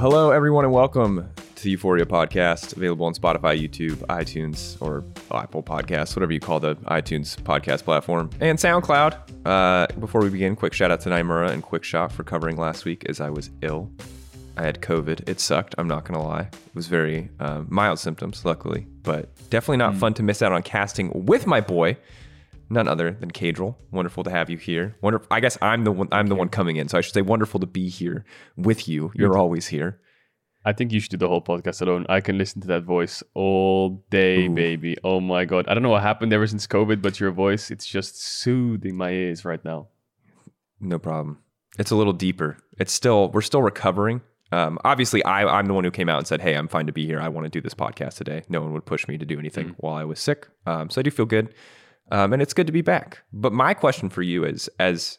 Hello, everyone, and welcome to the Euphoria podcast, available on Spotify, YouTube, iTunes, or Apple Podcasts, whatever you call the iTunes podcast platform, and SoundCloud. Uh, before we begin, quick shout out to Naimura and Quick Shot for covering last week as I was ill. I had COVID. It sucked. I'm not gonna lie. It was very uh, mild symptoms, luckily, but definitely not fun to miss out on casting with my boy, none other than Caedrel. Wonderful to have you here. Wonderful. I guess I'm the one. I'm the one coming in, so I should say wonderful to be here with you. You're always here. I think you should do the whole podcast alone. I can listen to that voice all day, Ooh. baby. Oh my god. I don't know what happened ever since COVID, but your voice, it's just soothing my ears right now. No problem. It's a little deeper. It's still we're still recovering. Um, obviously, I, I'm the one who came out and said, "Hey, I'm fine to be here. I want to do this podcast today." No one would push me to do anything while I was sick, um, so I do feel good, um, and it's good to be back. But my question for you is, as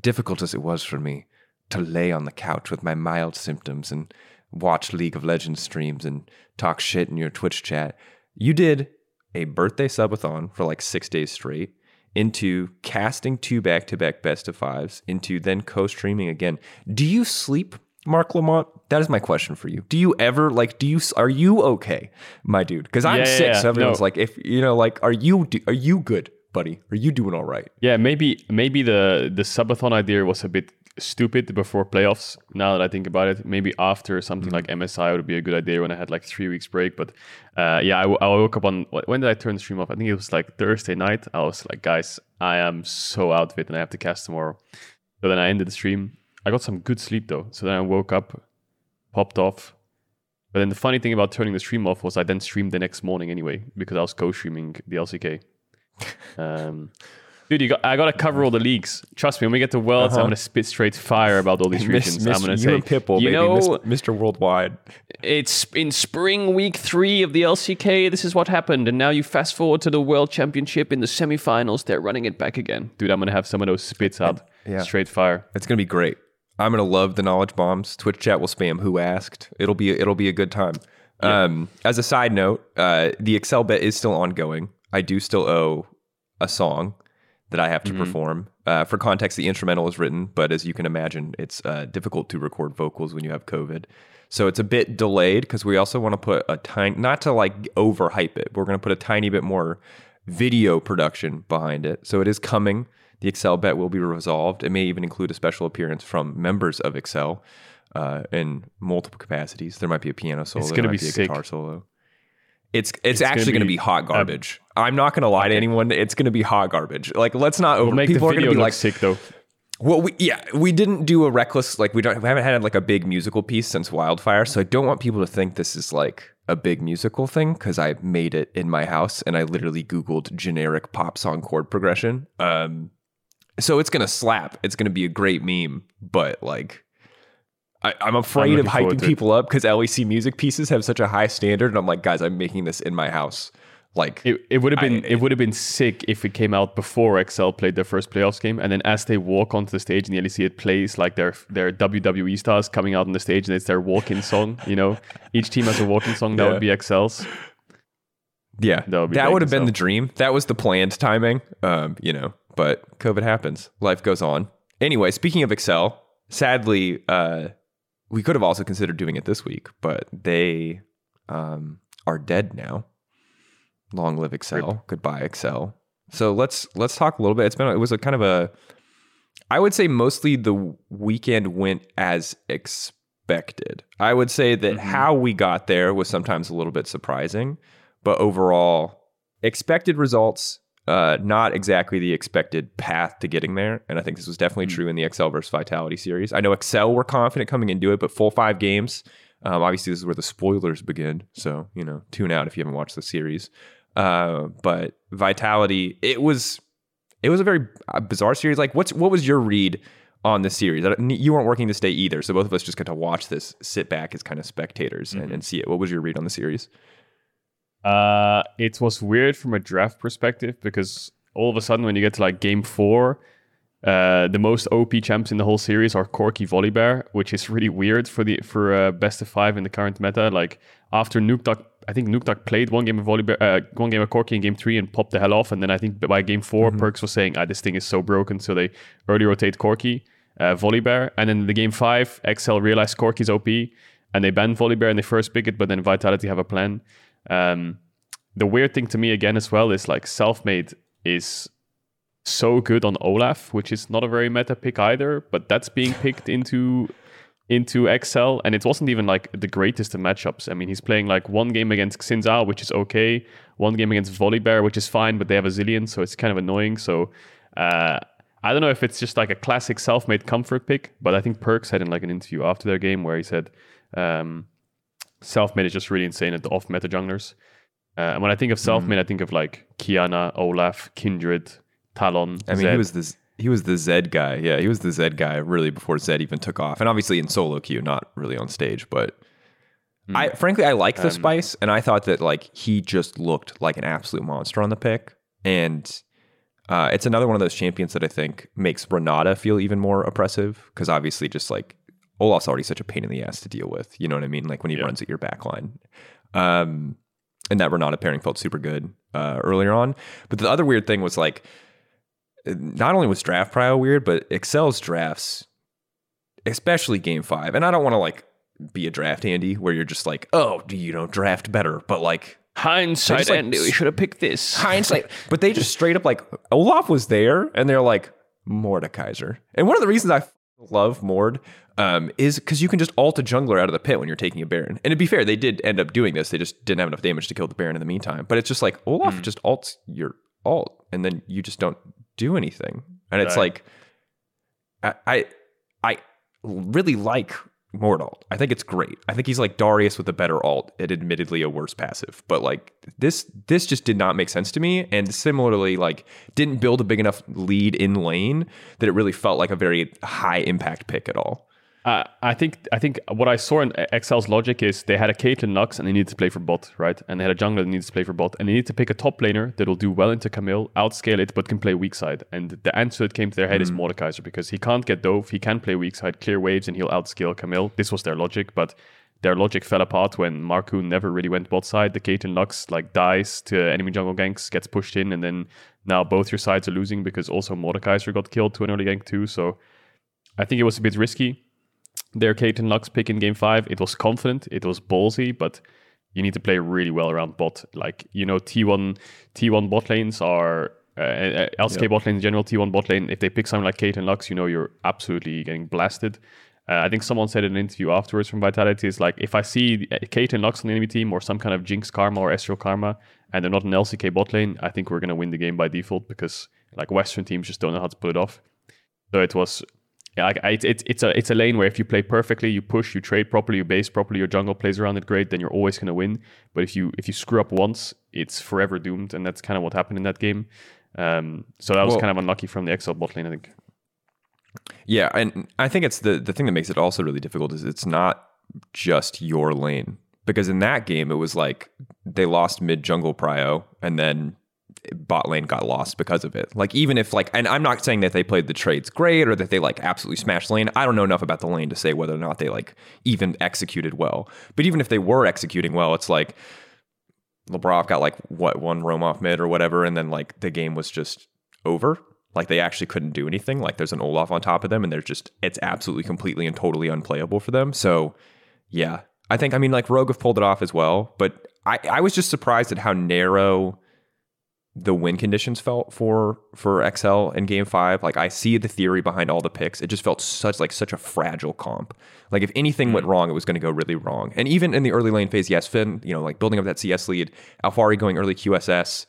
difficult as it was for me to lay on the couch with my mild symptoms and watch League of Legends streams and talk shit in your Twitch chat, you did a birthday subathon for like six days straight into casting two back to back best of fives, into then co streaming again. Do you sleep, Marc Lamont? That is my question for you. Do you ever like? Do you are you okay, my dude? Because I'm Yeah, sick. yeah. So everyone's No. like, if you know, like, are you are you good, buddy? Are you doing all right? Yeah, maybe maybe the the subathon idea was a bit stupid before playoffs. Now that I think about it, maybe after something like MSI would be a good idea when I had like three weeks break. But uh, yeah, I, w- I woke up on when did I turn the stream off? I think it was like Thursday night. I was like, guys, I am so out of it and I have to cast tomorrow. So then I ended the stream. I got some good sleep though. So then I woke up, popped off. But then the funny thing about turning the stream off was I then streamed the next morning anyway because I was co-streaming the LCK. Um, dude, you got, I got to cover all the leagues. Trust me, when we get to Worlds, I'm Uh-huh. going to spit straight fire about all these regions. I'm going to you say, and Pitbull, you baby, know, Mr. Worldwide. it's in spring week three of the LCK. This is what happened, and now you fast forward to the World Championship in the semifinals. They're running it back again, dude. I'm going to have some of those spits out, Yeah. straight fire. It's gonna be great. I'm gonna love the knowledge bombs. Twitch chat will spam who asked. It'll be it'll be a good time. Um, as a side note, uh, the Excel bet is still ongoing. I do still owe a song that I have to perform. Uh, for context, the instrumental is written, but as you can imagine, it's uh, difficult to record vocals when you have COVID. So it's a bit delayed because we also want to put a tiny, not to like overhype it, but we're going to put a tiny bit more video production behind it. So it is coming. The Excel bet will be resolved. It may even include a special appearance from members of Excel uh, in multiple capacities. There might be a piano solo. It's gonna be be a guitar solo. It's it's, gonna actually going to be, be hot garbage. I'm not going to lie to anyone. It's going to be hot garbage. Like let's not over. We'll people are going to be like, sick though. well, we, yeah, we didn't do a reckless like we don't we haven't had like a big musical piece since Wildfire, so I don't want people to think this is like a big musical thing because I made it in my house and I literally Googled generic pop song chord progression. Um, so it's gonna slap. It's gonna be a great meme, but like. I, I'm afraid of hyping people up because LEC music pieces have such a high standard, and I'm like, guys, I'm making this in my house. Like, It, it would have been I- it would have been sick if it came out before XL played their first playoffs game, and then as they walk onto the stage in the LEC, it plays like their their WWE stars coming out on the stage, and it's their walk-in song. You know, each team has a walk-in song. That Yeah. would be XL's. Yeah, That would that would have been the dream. That was the planned timing. Um, you know, but COVID happens. Life goes on. Anyway, speaking of Excel, sadly, uh, we could have also considered doing it this week, but they um, are dead now. Long live Excel. Goodbye, Excel. So let's let's talk a little bit. It's been it was a kind of a I would say mostly the weekend went as expected. I would say that how we got there was sometimes a little bit surprising, but overall, expected results, uh, not exactly the expected path to getting there. And I think this was definitely true in the Excel versus Vitality series. I know Excel were confident coming into it, but full five games. Um, obviously, this is where the spoilers begin. So, you know, tune out if you haven't watched the series. Uh, but Vitality, it was it was a very uh, bizarre series. Like, what's what was your read on the series? You weren't working this day either, so both of us just got to watch this, sit back as kind of spectators and, and see it. What was your read on the series? Uh, it was weird from a draft perspective because all of a sudden, when you get to like game four, uh, the most OP champs in the whole series are Corki Volibear, which is really weird for the for uh, best of five in the current meta. Like after Nukeduck, I think Nukeduck played one game of Volibear, uh, one game of Corki in game three and popped the hell off. And then I think by game 4 Perkz was saying, "Ah, this thing is so broken," so they early rotate Corki, uh, Volibear, and then in the game five, XL realized Corki's OP. and they ban Volibear and they first pick it, but then Vitality have a plan. Um, the weird thing to me again as well is like Selfmade is so good on Olaf, which is not a very meta pick either, but that's being picked into into Excel, and it wasn't even like the greatest of matchups. I mean, he's playing like one game against Xin Zhao, which is okay, one game against Volibear, which is fine, but they have a zillion, so it's kind of annoying. So uh, I don't know if it's just like a classic Selfmade comfort pick, but I think Perkz had in like an interview after their game where he said um, Selfmade is just really insane at the off meta junglers. Uh, and when I think of Selfmade, mm. I think of like Qiyana, Olaf, Kindred, Talon. I mean, Zed. he was this he was the Zed guy. Yeah, he was the Zed guy really before Zed even took off. And obviously in solo queue, not really on stage, but mm. I frankly I like the um, spice and I thought that like he just looked like an absolute monster on the pick. And uh, it's another one of those champions that I think makes Renata feel even more oppressive because obviously just like Olaf's already such a pain in the ass to deal with. You know what I mean? Like when he yeah. runs at your backline. Um, and that Renata pairing felt super good uh, earlier on. But the other weird thing was like not only was draft prio weird, but Excel's drafts, especially game five, and I don't want to like be a draft Andy where you're just like, oh, do you know draft better? But like hindsight, like, Andy, we should have picked this. Hindsight, but they just straight up like Olaf was there, and they're like Mordekaiser. And one of the reasons I love Mord um, is because you can just alt a jungler out of the pit when you're taking a Baron. And to be fair, they did end up doing this. They just didn't have enough damage to kill the Baron in the meantime. But it's just like Olaf mm. just alts your alt, and then you just don't do anything. And it's like I, I I really like Mordalt. I think it's great. I think he's like Darius with a better alt and admittedly a worse passive. But like this this just did not make sense to me. And similarly, like didn't build a big enough lead in lane that it really felt like a very high impact pick at all. Uh, I think I think what I saw in Excel's logic is they had a Caitlyn Lux and they needed to play for bot, right? And they had a jungler that needs to play for bot, and they need to pick a top laner that will do well into Camille, outscale it, but can play weak side. And the answer that came to their head mm. is Mordekaiser because he can't get Dove, he can play weak side, clear waves, and he'll outscale Camille. This was their logic, but their logic fell apart when Markoon never really went bot side. The Caitlyn Lux like dies to enemy jungle ganks, gets pushed in, and then now both your sides are losing because also Mordekaiser got killed to an early gank too. So I think it was a bit risky their Caitlyn Lux pick in game five. It was confident, it was ballsy, but you need to play really well around bot. Like, you know, T1 T1 bot lanes are uh, uh LCK yep. bot lane in general, T1 bot lane, if they pick something like Caitlyn Lux, you know you're absolutely getting blasted. Uh, I think someone said in an interview afterwards from Vitality is like, if I see Caitlyn Lux on the enemy team or some kind of Jinx Karma or Ezreal Karma, and they're not an LCK bot lane, I think we're going to win the game by default because like Western teams just don't know how to pull it off. So it was yeah, like it's it's it's a it's a lane where if you play perfectly, you push, you trade properly, you base properly, your jungle plays around it great, then you're always gonna win. But if you if you screw up once, it's forever doomed, and that's kind of what happened in that game. Um, so that was well, kind of unlucky from the XL bot lane, I think. Yeah, and I think it's the the thing that makes it also really difficult is it's not just your lane because in that game it was like they lost mid jungle prio and then bot lane got lost because of it. Like even if like, and I'm not saying that they played the trades great or that they like absolutely smashed lane. I don't know enough about the lane to say whether or not they like even executed well. But even if they were executing well, it's like Labrov got like what one roam off mid or whatever, and then like the game was just over. Like they actually couldn't do anything. Like there's an Olaf on top of them, and they're just it's absolutely completely and totally unplayable for them. So yeah, I think I mean like Rogue have pulled it off as well, but I I was just surprised at how narrow the win conditions felt for for XL in game five. Like I see the theory behind all the picks. It just felt such like such a fragile comp. Like if anything mm. went wrong, it was going to go really wrong. And even in the early lane phase, yes, Finn, you know, like building up that CS lead, Alphari going early QSS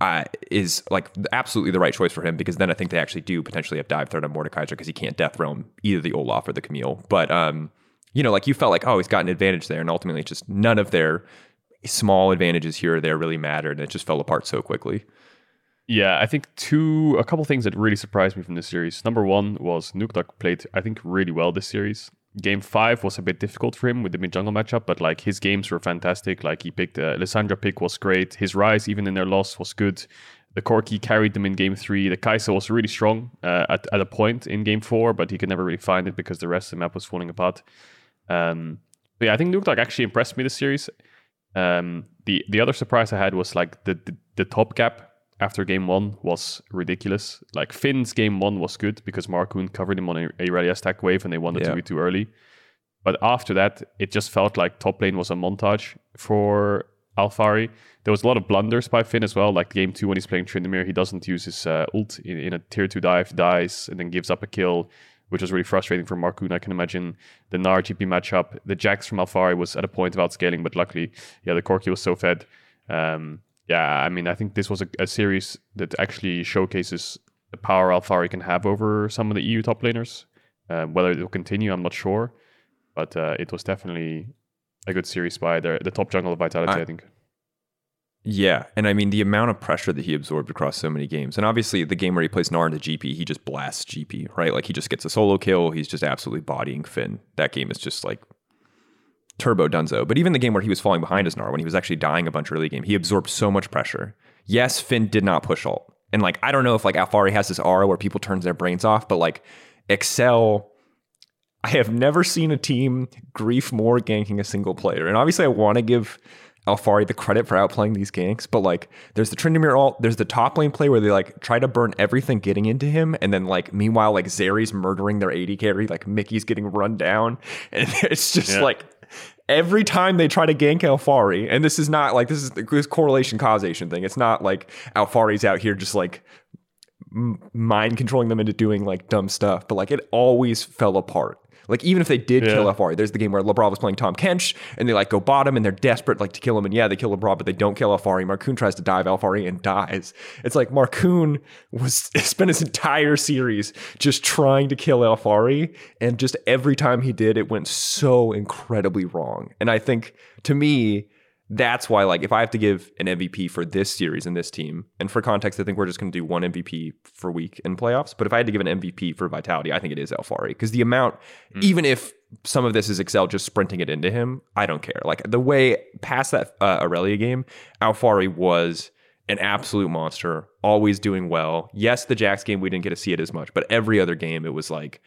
uh, is like absolutely the right choice for him because then I think they actually do potentially have dive third on Mordekaiser because he can't death realm either the Olaf or the Camille. But um, you know, like you felt like, oh, he's got an advantage there, and ultimately, just none of their small advantages here or there really mattered, and it just fell apart so quickly. Yeah, I think two, a couple things that really surprised me from this series. Number one was Nukeduck played, I think, really well this series. Game five was a bit difficult for him with the mid jungle matchup, but like his games were fantastic. Like he picked, uh, Lissandra pick was great. His Ryze, even in their loss, was good. The Corki carried them in game three. The Kaiser was really strong uh, at, at a point in game four, but he could never really find it because the rest of the map was falling apart. Um, yeah, I think Nukeduck actually impressed me this series. Um, the the other surprise I had was like the, the, the top gap after game one was ridiculous. Like Finn's game one was good because Markoon covered him on a, a ready stack wave and they wanted yeah. to be too early. But after that, it just felt like top lane was a montage for Alphari. There was a lot of blunders by Finn as well. Like game two, when he's playing Tryndamere, he doesn't use his uh, ult in, in, a tier two dive, dies, and then gives up a kill, which was really frustrating for Markoon. I can imagine the Gnar GP matchup. The Jax from Alphari was at a point of outscaling, but luckily, yeah, the Corki was so fed. Um, yeah, I mean, I think this was a, a, series that actually showcases the power Alphari can have over some of the EU top laners. Uh, whether it will continue, I'm not sure, but uh, it was definitely a good series by the, the top jungle of Vitality, I, I think. Yeah, and I mean the amount of pressure that he absorbed across so many games, and obviously the game where he plays Gnar into GP, he just blasts GP, right? Like he just gets a solo kill, he's just absolutely bodying Finn. That game is just like turbo dunzo. But even the game where he was falling behind as Gnar, when he was actually dying a bunch early game, he absorbed so much pressure. Yes, Finn did not push ult. And like, I don't know if like Alphari has this aura where people turns their brains off, but like Excel, I have never seen a team grief more ganking a single player. And obviously I want to give Alphari the credit for outplaying these ganks, but like there's the Tryndamere ult, there's the top lane play where they like try to burn everything getting into him, and then like meanwhile like Zeri's murdering their AD carry, like Mikyx's getting run down, and it's just yeah. like every time they try to gank Alphari, and this is not like this is this correlation causation thing. It's not like Alphari's out here just like mind controlling them into doing like dumb stuff, but like it always fell apart. Like even if they did yeah. kill Alphari, there's the game where Labrov was playing Tahm Kench and they like go bottom and they're desperate like to kill him and yeah they kill Labrov but they don't kill Alphari. Markoon tries to dive Alphari and dies. It's like Markoon was spent his entire series just trying to kill Alphari and just every time he did it went so incredibly wrong. And I think to me that's why like if I have to give an MVP for this series and this team, and for context, I think we're just going to do one MVP for week in playoffs. But if I had to give an MVP for Vitality, I think it is Alphari because the amount, mm. even if some of this is Excel just sprinting it into him, I don't care. Like the way past that uh, Aurelia game, Alphari was an absolute monster, always doing well. Yes, the Jax game we didn't get to see it as much, but every other game it was like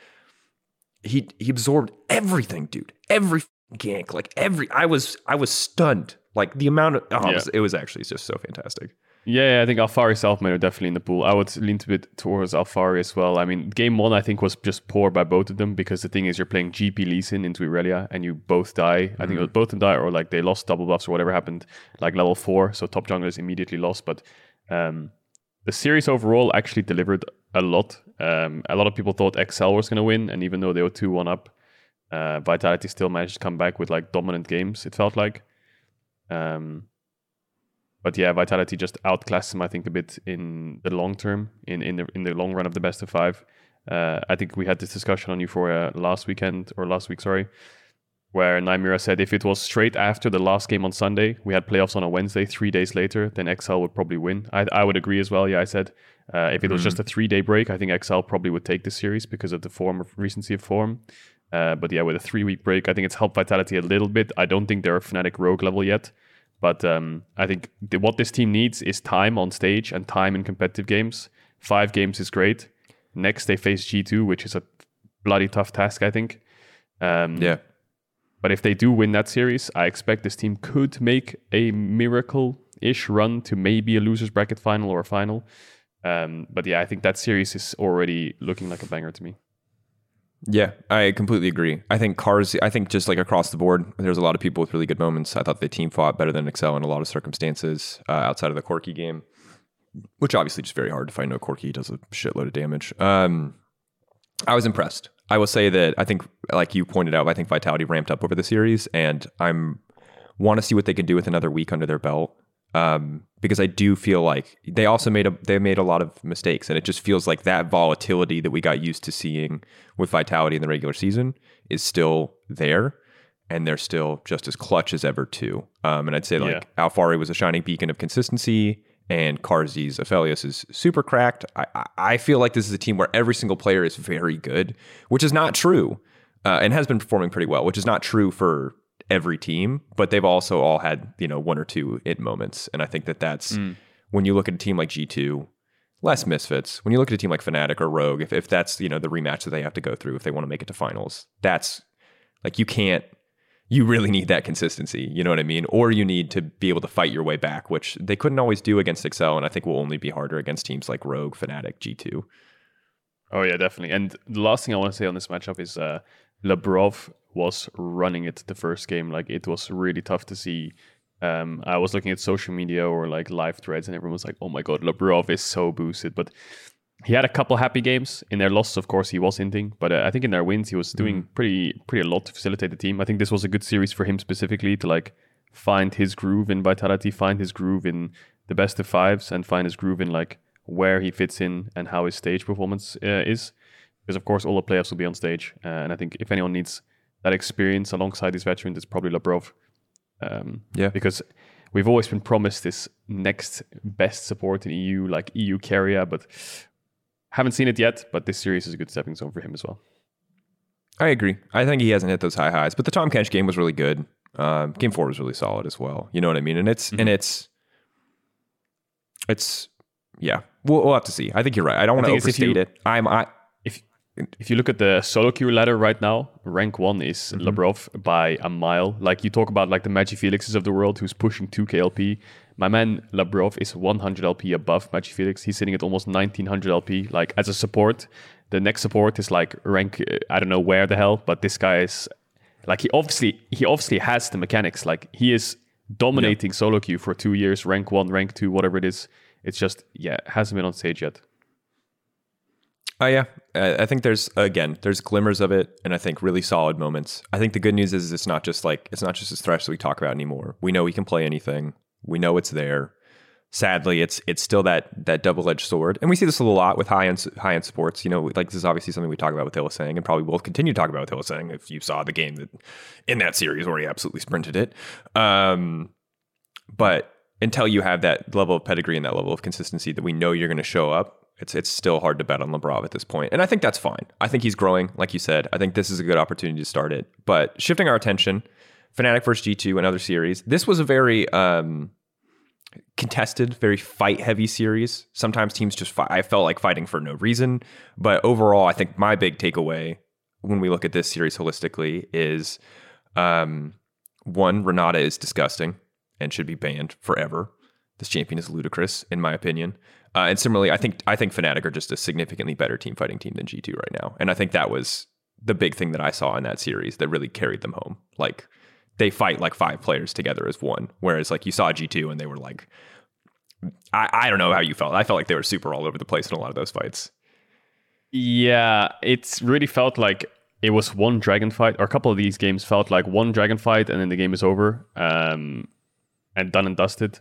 he he absorbed everything, dude. Every gank, like every I was I was stunned like the amount of, oh, yeah. it, was, it, was, actually just so fantastic. Yeah, I think Alphari self-made are definitely in the pool. I would lean a bit towards Alphari as well. I mean, game one I think was just poor by both of them because the thing is you're playing GP Lee Sin into Aurelia and you both die. Mm-hmm. I think it was mm-hmm. both of them die or like they lost double buffs or whatever happened, like level four. So top junglers immediately lost. But um, the series overall actually delivered a lot. Um, a lot of people thought Excel was going to win, and even though they were two one up, uh, Vitality still managed to come back with like dominant games. It felt like. Um, but yeah, Vitality just outclassed him, I think, a bit in the long term, in in the in the long run of the best of five. Uh, I think we had this discussion on Euphoria last weekend or last week, sorry, where Naimira said if it was straight after the last game on Sunday, we had playoffs on a Wednesday, three days later, then XL would probably win. I, I would agree as well. Yeah, I said uh, if it was just a three day break, I think XL probably would take the series because of the form of recency of form. Uh, but yeah, with a three week break, I think it's helped Vitality a little bit. I don't think they're a Fnatic Rogue level yet. But um, I think the, what this team needs is time on stage and time in competitive games. Five games is great. Next, they face G2, which is a bloody tough task, I think. Um, yeah. But if they do win that series, I expect this team could make a miracle ish run to maybe a losers bracket final or a final. Um, but yeah, I think that series is already looking like a banger to me. Yeah, I completely agree. I think cars, I think just like across the board, there's a lot of people with really good moments. I thought the team fought better than Excel in a lot of circumstances uh, outside of the Corki game, which obviously just very hard to find no Corki does a shitload of damage. Um, I was impressed. I will say that I think, like you pointed out, I think Vitality ramped up over the series, and I'm want to see what they can do with another week under their belt um, because I do feel like they also made a they made a lot of mistakes, and it just feels like that volatility that we got used to seeing with Vitality in the regular season is still there, and they're still just as clutch as ever too. Um, and I'd say like yeah. Alphari was a shining beacon of consistency, and Carzzy's Aphelios is super cracked. I, I feel like this is a team where every single player is very good, which is not true, uh, and has been performing pretty well, which is not true for every team, but they've also all had you know one or two it moments, and I think that that's mm. when you look at a team like G two, less misfits. When you look at a team like Fnatic or Rogue, if if that's you know the rematch that they have to go through if they want to make it to finals, that's like you can't. You really need that consistency, you know what I mean? Or you need to be able to fight your way back, which they couldn't always do against Excel, and I think will only be harder against teams like Rogue, Fnatic, G2. Oh yeah, definitely. And the last thing I want to say on this matchup is uh, Labrov was running it the first game. Like it was really tough to see. Um, I was looking at social media or like live threads, and everyone was like, "Oh my god, Labrov is so boosted." But he had a couple happy games. In their losses, of course, he was hinting, but uh, I think in their wins, he was doing mm. pretty pretty a lot to facilitate the team. I think this was a good series for him specifically to like find his groove in vitality, find his groove in the best of fives, and find his groove in like where he fits in and how his stage performance uh, is. Because of course, all the playoffs will be on stage, uh, and I think if anyone needs that experience alongside these veterans, is probably Labrov. Um, yeah, because we've always been promised this next best support in EU, like EU carrier, but haven't seen it yet, but this series is a good stepping stone for him as well. I agree. I think he hasn't hit those high highs, but the Tahm Kench game was really good. Um, game four was really solid as well. You know what I mean? And it's mm-hmm. and it's it's yeah. We'll, we'll have to see. I think you're right. I don't want to overstate you, it. I'm I if you look at the solo queue ladder right now, rank one is mm-hmm. Labrov by a mile. Like you talk about like the Magifelixes of the world who's pushing 2k LP. My man Labrov is 100 LP above Magifelix. He's sitting at almost 1900 LP. Like as a support, the next support is like rank. I don't know where the hell, but this guy is like he obviously he obviously has the mechanics. Like he is dominating yeah. solo queue for two years, rank one, rank two, whatever it is. It's just yeah, hasn't been on stage yet. Oh yeah, I think there's again there's glimmers of it, and I think really solid moments. I think the good news is it's not just like it's not just this thresh that we talk about anymore. We know we can play anything. We know it's there. Sadly, it's it's still that that double edged sword, and we see this a lot with high end high end sports. You know, like this is obviously something we talk about with Hylissang, and probably will continue to talk about with Hylissang if you saw the game that in that series where he absolutely sprinted it. Um, but until you have that level of pedigree and that level of consistency that we know you're going to show up, it's it's still hard to bet on Labrov at this point. And I think that's fine. I think he's growing, like you said. I think this is a good opportunity to start it. But shifting our attention, Fnatic versus G2 and other series. This was a very um, contested, very fight heavy series. Sometimes teams just fight. I felt like fighting for no reason. But overall, I think my big takeaway when we look at this series holistically is um, one, Renata is disgusting and should be banned forever. This champion is ludicrous, in my opinion. Uh, and similarly, I think I think Fnatic are just a significantly better team fighting team than G2 right now. And I think that was the big thing that I saw in that series that really carried them home. Like they fight like five players together as one. Whereas like you saw G2 and they were like I, I don't know how you felt. I felt like they were super all over the place in a lot of those fights. Yeah, it's really felt like it was one dragon fight, or a couple of these games felt like one dragon fight, and then the game is over um, and done and dusted.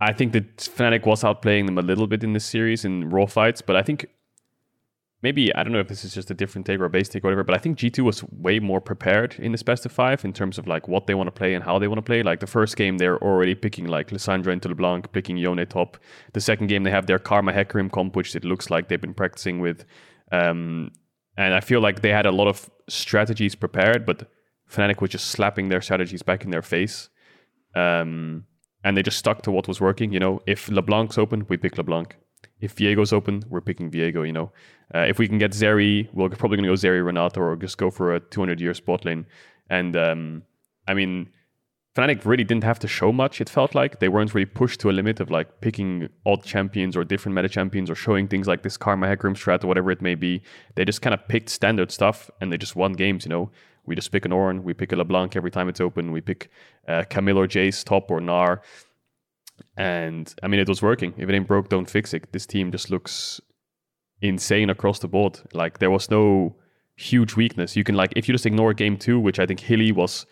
I think that Fnatic was outplaying them a little bit in this series in raw fights, but I think maybe I don't know if this is just a different take or a base take or whatever, but I think G2 was way more prepared in this best of five in terms of like what they want to play and how they want to play. Like the first game, they're already picking like Lissandra into LeBlanc, picking Yone top. The second game, they have their Karma Hecarim comp, which it looks like they've been practicing with. Um, and I feel like they had a lot of strategies prepared, but Fnatic was just slapping their strategies back in their face. Um, and they just stuck to what was working. You know, if LeBlanc's open, we pick LeBlanc if Viego's open, we're picking Viego, you know. Uh, if we can get Zeri, we're probably going to go Zeri Renata or just go for a 200 year spot lane. And um, I mean, Fnatic really didn't have to show much, it felt like. They weren't really pushed to a limit of like picking odd champions or different meta champions or showing things like this Karma Hecarim strat or whatever it may be. They just kind of picked standard stuff and they just won games, you know. We just pick an Ornn, we pick a LeBlanc every time it's open, we pick uh, Camille or Jace top or Gnar. And I mean, it was working. If it ain't broke, don't fix it. This team just looks insane across the board. Like there was no huge weakness. You can like if you just ignore game two, which I think Hilly was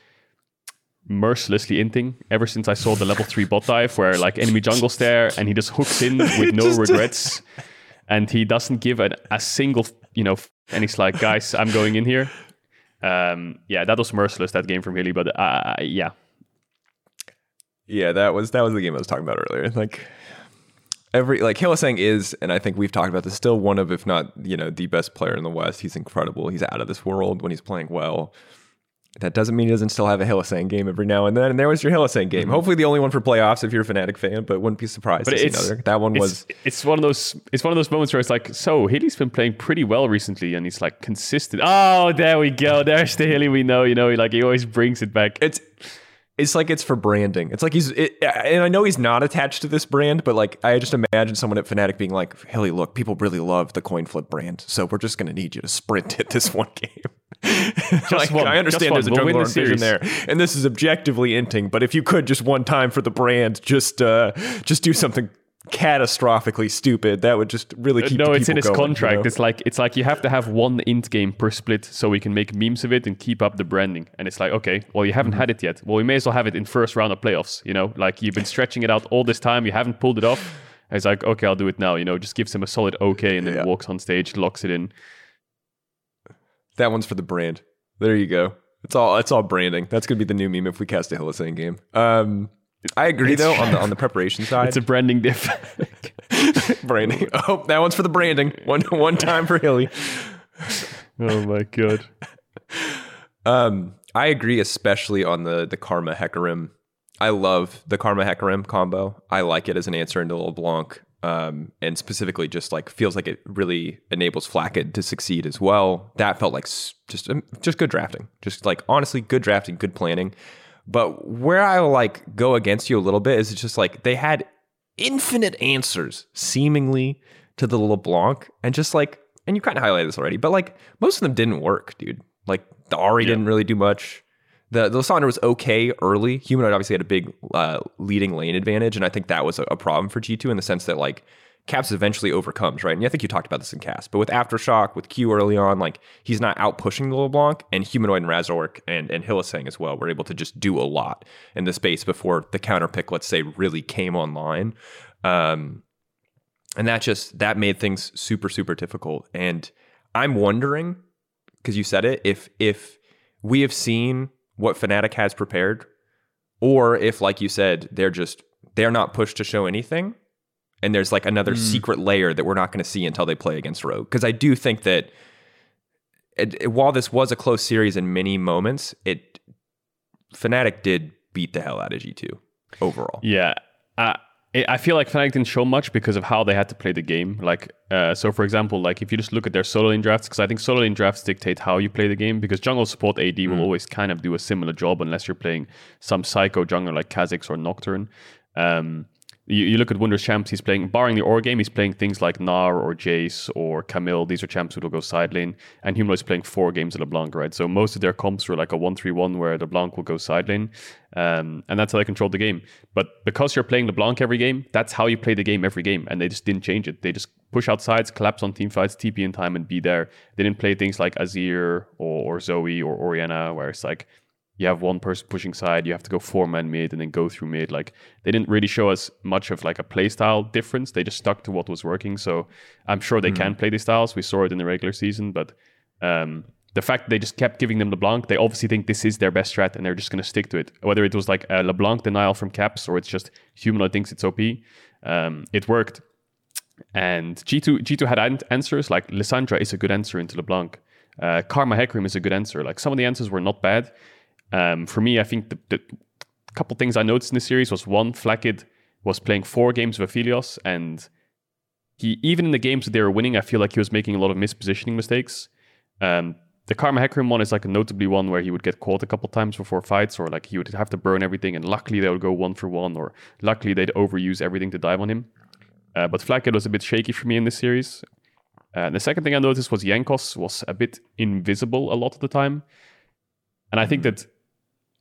mercilessly inting ever since I saw the level three bot dive where like enemy jungle stare and he just hooks in with no regrets and he doesn't give a, a single you know and he's like guys I'm going in here um yeah that was merciless that game from Hilly but uh, yeah yeah, that was that was the game I was talking about earlier. Like every like Hylissang is, and I think we've talked about this, still one of, if not, you know, the best player in the West. He's incredible. He's out of this world when he's playing well. That doesn't mean he doesn't still have a Hylissang game every now and then. And there was your Hylissang game. Mm-hmm. Hopefully the only one for playoffs if you're a Fnatic fan, but wouldn't be surprised but see another. That one was it's one of those it's one of those moments where it's like, so Hilly's been playing pretty well recently and he's like consistent. Oh, there we go. There's the Hilly we know, you know, like he always brings it back. It's it's like it's for branding. It's like he's, it, and I know he's not attached to this brand, but like I just imagine someone at Fnatic being like, "Hilly, look, people really love the coin flip brand, so we're just going to need you to sprint at this one game." like, one, I understand there's a. We'll jungle the vision there, and this is objectively inting. But if you could just one time for the brand, just uh, just do something catastrophically stupid, that would just really keep. no, the it's in his going, contract. you know? It's like it's like you have to have one int game per split so we can make memes of it and keep up the branding. And it's like, okay, well you haven't Mm-hmm. had it yet. Well, we may as well have it in first round of playoffs. You know, like you've been stretching it out all this time, you haven't pulled it off. And it's like, okay, I'll do it now. You know, just gives him a solid okay, and then Yeah. walks on stage, locks it in. That one's for the brand. There you go. It's all it's all branding. That's gonna be the new meme if we cast a Hylissang game. Um, I agree though on the on the preparation side. It's a branding diff. branding. Oh, that one's for the branding. One one time for Hilly. oh my god. Um, I agree, especially on the the Karma Hecarim. I love the Karma Hecarim combo. I like it as an answer into LeBlanc. Um, and specifically, just like feels like it really enables Flakked to succeed as well. That felt like just um, just good drafting. Just like honestly, good drafting, good planning. But where I like go against you a little bit is it's just like they had infinite answers seemingly to the LeBlanc, and just like and you kind of highlighted this already, but like most of them didn't work, dude. Like the Ahri didn't really do much. The the Lissandra was okay early. Humanoid obviously had a big uh, leading lane advantage, and I think that was a, a problem for G two in the sense that like Caps eventually overcomes, right? And I think you talked about this in Cast, but with Aftershock, with Q early on, like he's not out pushing the LeBlanc, and Humanoid and Razork and and Hylissang as well were able to just do a lot in the space before the counter pick, let's say, really came online. Um, and that just that made things super super difficult. And I'm wondering because you said it if if we have seen what Fnatic has prepared, or if like you said they're just they're not pushed to show anything, and there's like another secret layer that we're not going to see until they play against Rogue. Because I do think that it, it- while this was a close series in many moments, it Fnatic did beat the hell out of G two overall. Yeah. I I feel like Fnatic didn't show much because of how they had to play the game. Like, uh, so for example, like if you just look at their solo lane drafts, because I think solo lane drafts dictate how you play the game. Because jungle support AD will always kind of do a similar job unless you're playing some psycho jungler like Kha'Zix or Nocturne. Um, you, you look at Wunder's champs, he's playing, barring the Aura game, he's playing things like Gnar or Jace or Camille. These are champs who will go side lane. And Humanoid is playing four games of LeBlanc, right? So most of their comps were like a 1 3 1 where LeBlanc will go side lane. Um, and that's how they controlled the game. But because you're playing LeBlanc every game, that's how you play the game every game. And they just didn't change it. They just push out sides, collapse on team fights, TP in time, and be there. They didn't play things like Azir or, or Zoe or Orianna, where it's like, you have one person pushing side, you have to go four man mid and then go through mid. Like they didn't really show us much of like a playstyle difference. They just stuck to what was working. So I'm sure they can play these styles. We saw it in the regular season, but um, the fact they just kept giving them LeBlanc, they obviously think this is their best strat and they're just going to stick to it. Whether it was like a LeBlanc denial from Caps or it's just Humanoid thinks it's OP, um, it worked. And G2 G2 had an- answers like Lissandra is a good answer into LeBlanc. Uh, Karma Hecarim is a good answer. Like some of the answers were not bad. Um, for me, I think the, the couple things I noticed in the series was one, Flakked was playing four games with Aphelios, and he even in the games that they were winning, I feel like he was making a lot of mispositioning mistakes. Um, the Karma Hecarim one is like a notably one where he would get caught a couple times before fights, or like he would have to burn everything, and luckily they would go one for one, or luckily they'd overuse everything to dive on him. Uh, but Flakked was a bit shaky for me in this series. Uh, the second thing I noticed was Jankos was a bit invisible a lot of the time. And I think that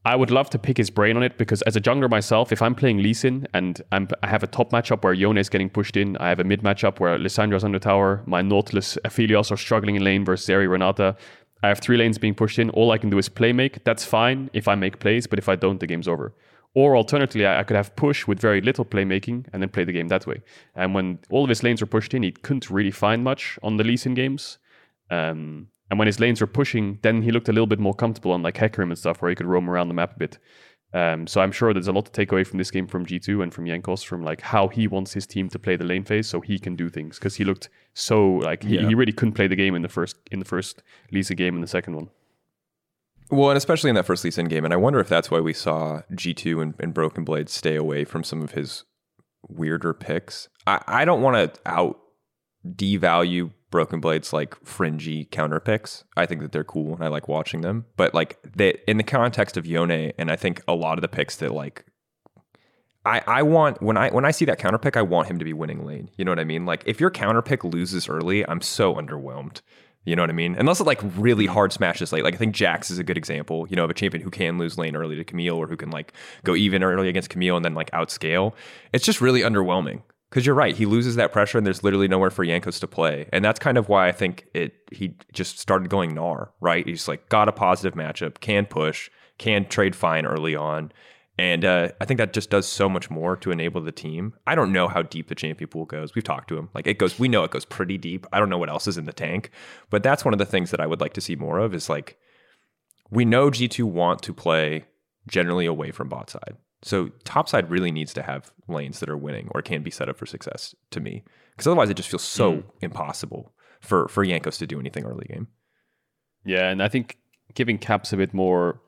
I would love to pick his brain on it because as a jungler myself, if I'm playing Lee Sin and I'm, I have a top matchup where Yone is getting pushed in, I have a mid matchup where Lissandra's under tower, my Nautilus Aphelios are struggling in lane versus Zeri Renata. I have three lanes being pushed in. All I can do is play make. That's fine if I make plays, but if I don't, the game's over. Or alternatively, I I could have push with very little playmaking and then play the game that way. And when all of his lanes were pushed in, he couldn't really find much on the Lee Sin games. Um, and when his lanes were pushing, then he looked a little bit more comfortable on like Hecarim and stuff, where he could roam around the map a bit. Um, so I'm sure there's a lot to take away from this game from G2 and from Jankos, from like how he wants his team to play the lane phase, so he can do things. Because he looked so like he, Yeah. he really couldn't play the game in the first in the first Lee Sin game in the second one. Well, and especially in that first Lee Sin game, and I wonder if that's why we saw G2 and, and Broken Blade stay away from some of his weirder picks. I, I don't want to out devalue Broken Blade's like fringy counter picks. I think that they're cool and I like watching them. But like they in the context of Yone, and I think a lot of the picks that like I, I want when I when I see that counter pick, I want him to be winning lane. You know what I mean? Like if your counter pick loses early, I'm so underwhelmed You know what I mean? Unless it like really hard smashes late. Like I think Jax is a good example, you know, of a champion who can lose lane early to Camille or who can like go even early against Camille and then like outscale. It's just really underwhelming. Because you're right, he loses that pressure and there's literally nowhere for Jankos to play. And that's kind of why I think it he just started going Gnar, right? He's like got a positive matchup, can push, can trade fine early on. And uh, I think that just does so much more to enable the team. I don't know how deep the champion pool goes. We've talked to him. Like it goes, we know it goes pretty deep. I don't know what else is in the tank, but that's one of the things that I would like to see more of is like, we know G2 want to play generally away from bot side. So topside really needs to have lanes that are winning or can be set up for success to me. Because otherwise it just feels so mm. impossible for, for Jankos to do anything early game. Yeah, and I think giving Caps a bit more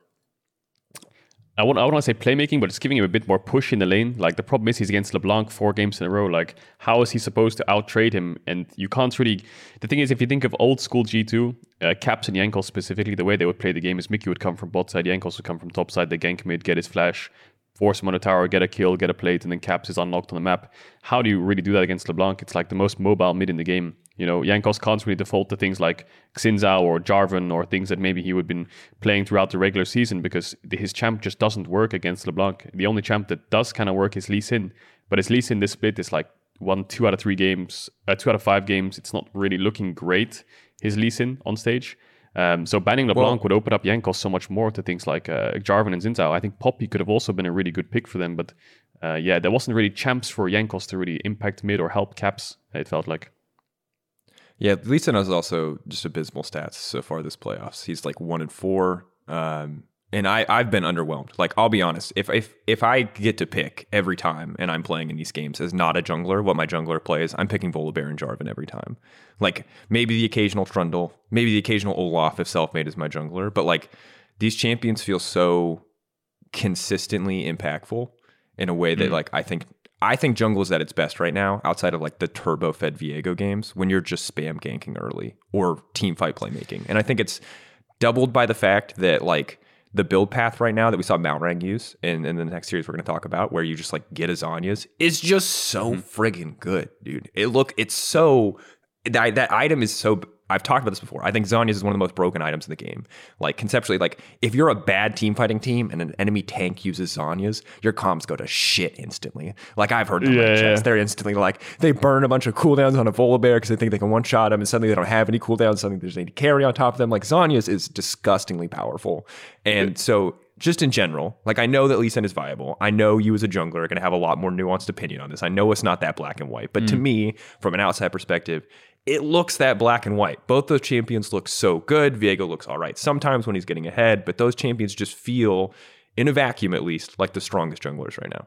I want I want to say playmaking, but it's giving him a bit more push in the lane. Like the problem is he's against LeBlanc four games in a row. Like how is he supposed to out trade him? And you can't really. The thing is, if you think of old school G two uh, Caps and Jankos specifically, the way they would play the game is Mikyx would come from bot side, Jankos would come from top side, the gank mid, get his flash, force him on a tower, get a kill, get a plate, and then Caps is unlocked on the map. How do you really do that against LeBlanc? It's like the most mobile mid in the game. You know, Jankos can't really default to things like Xin Zhao or Jarvan or things that maybe he would have been playing throughout the regular season because his champ just doesn't work against LeBlanc. The only champ that does kind of work is Lee Sin. But his Lee Sin this split is like one, two out of three games, uh, two out of five games. It's not really looking great, his Lee Sin on stage. Um, so banning LeBlanc well, would open up Jankos so much more to things like uh, Jarvan and Xin I think Poppy could have also been a really good pick for them, but uh, yeah, there wasn't really champs for Jankos to really impact mid or help caps. It felt like. Yeah, Lee Sin has also just abysmal stats so far this playoffs. He's like one and four. Um, and I, I've been underwhelmed. Like I'll be honest, if if if I get to pick every time and I'm playing in these games as not a jungler, what my jungler plays, I'm picking Volibear and Jarvan every time. Like maybe the occasional Trundle, maybe the occasional Olaf if Selfmade is my jungler, but like these champions feel so consistently impactful in a way that mm. like I think I think jungle is at its best right now, outside of like the turbo fed Viego games, when you're just spam ganking early or team fight playmaking. And I think it's doubled by the fact that like the build path right now that we saw Mount Malrang use in, in the next series we're going to talk about, where you just like get a Zhonya's, is just so mm-hmm. friggin' good, dude. It look, it's so that that item is so I've talked about this before. I think Zhonya's is one of the most broken items in the game. Like conceptually, like if you're a bad team fighting team and an enemy tank uses Zhonya's, your comms go to shit instantly. Like I've heard yeah, yeah. they're instantly like they burn a bunch of cooldowns on a Volibear because they think they can one shot them, and suddenly they don't have any cooldowns. Suddenly there's any carry on top of them. Like Zhonya's is disgustingly powerful, and yeah. so just in general, like I know that Lee Sin is viable. I know you as a jungler are going to have a lot more nuanced opinion on this. I know it's not that black and white, but mm. to me, from an outside perspective, it looks that black and white. Both those champions look so good. Viego looks all right sometimes when he's getting ahead, but those champions just feel, in a vacuum at least, like the strongest junglers right now.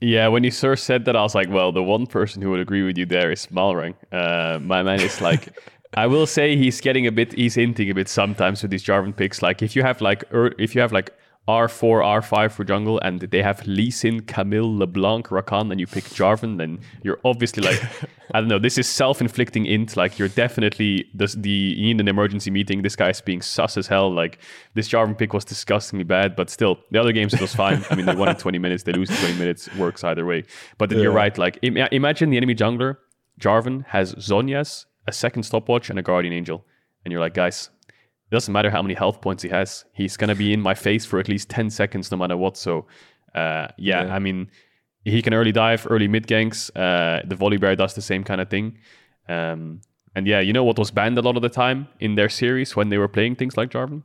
Yeah, when you first said that, I was like, well, the one person who would agree with you there is Malrang. Uh, my man is like, I will say he's getting a bit, he's hinting a bit sometimes with these Jarvan picks. Like if you have like, er, if you have like R4, R5 for jungle, and they have Lee Sin, Camille, LeBlanc, Rakan, and you pick Jarvan, then you're obviously like, I don't know, this is self inflicting int. Like, you're definitely the, the, you need an emergency meeting. This guy's being sus as hell. Like, this Jarvan pick was disgustingly bad, but still, the other games it was fine. I mean, they won in 20 minutes, they lose in 20 minutes, works either way. But then yeah. you're right. Like, Im- imagine the enemy jungler, Jarvan, has Zhonya's, a second stopwatch, and a Guardian Angel. And you're like, guys, it doesn't matter how many health points he has. He's gonna be in my face for at least ten seconds, no matter what. So, uh, yeah, yeah, I mean, he can early dive, early mid ganks. Uh, the Volibear does the same kind of thing. Um, and yeah, you know what was banned a lot of the time in their series when they were playing things like Jarvan?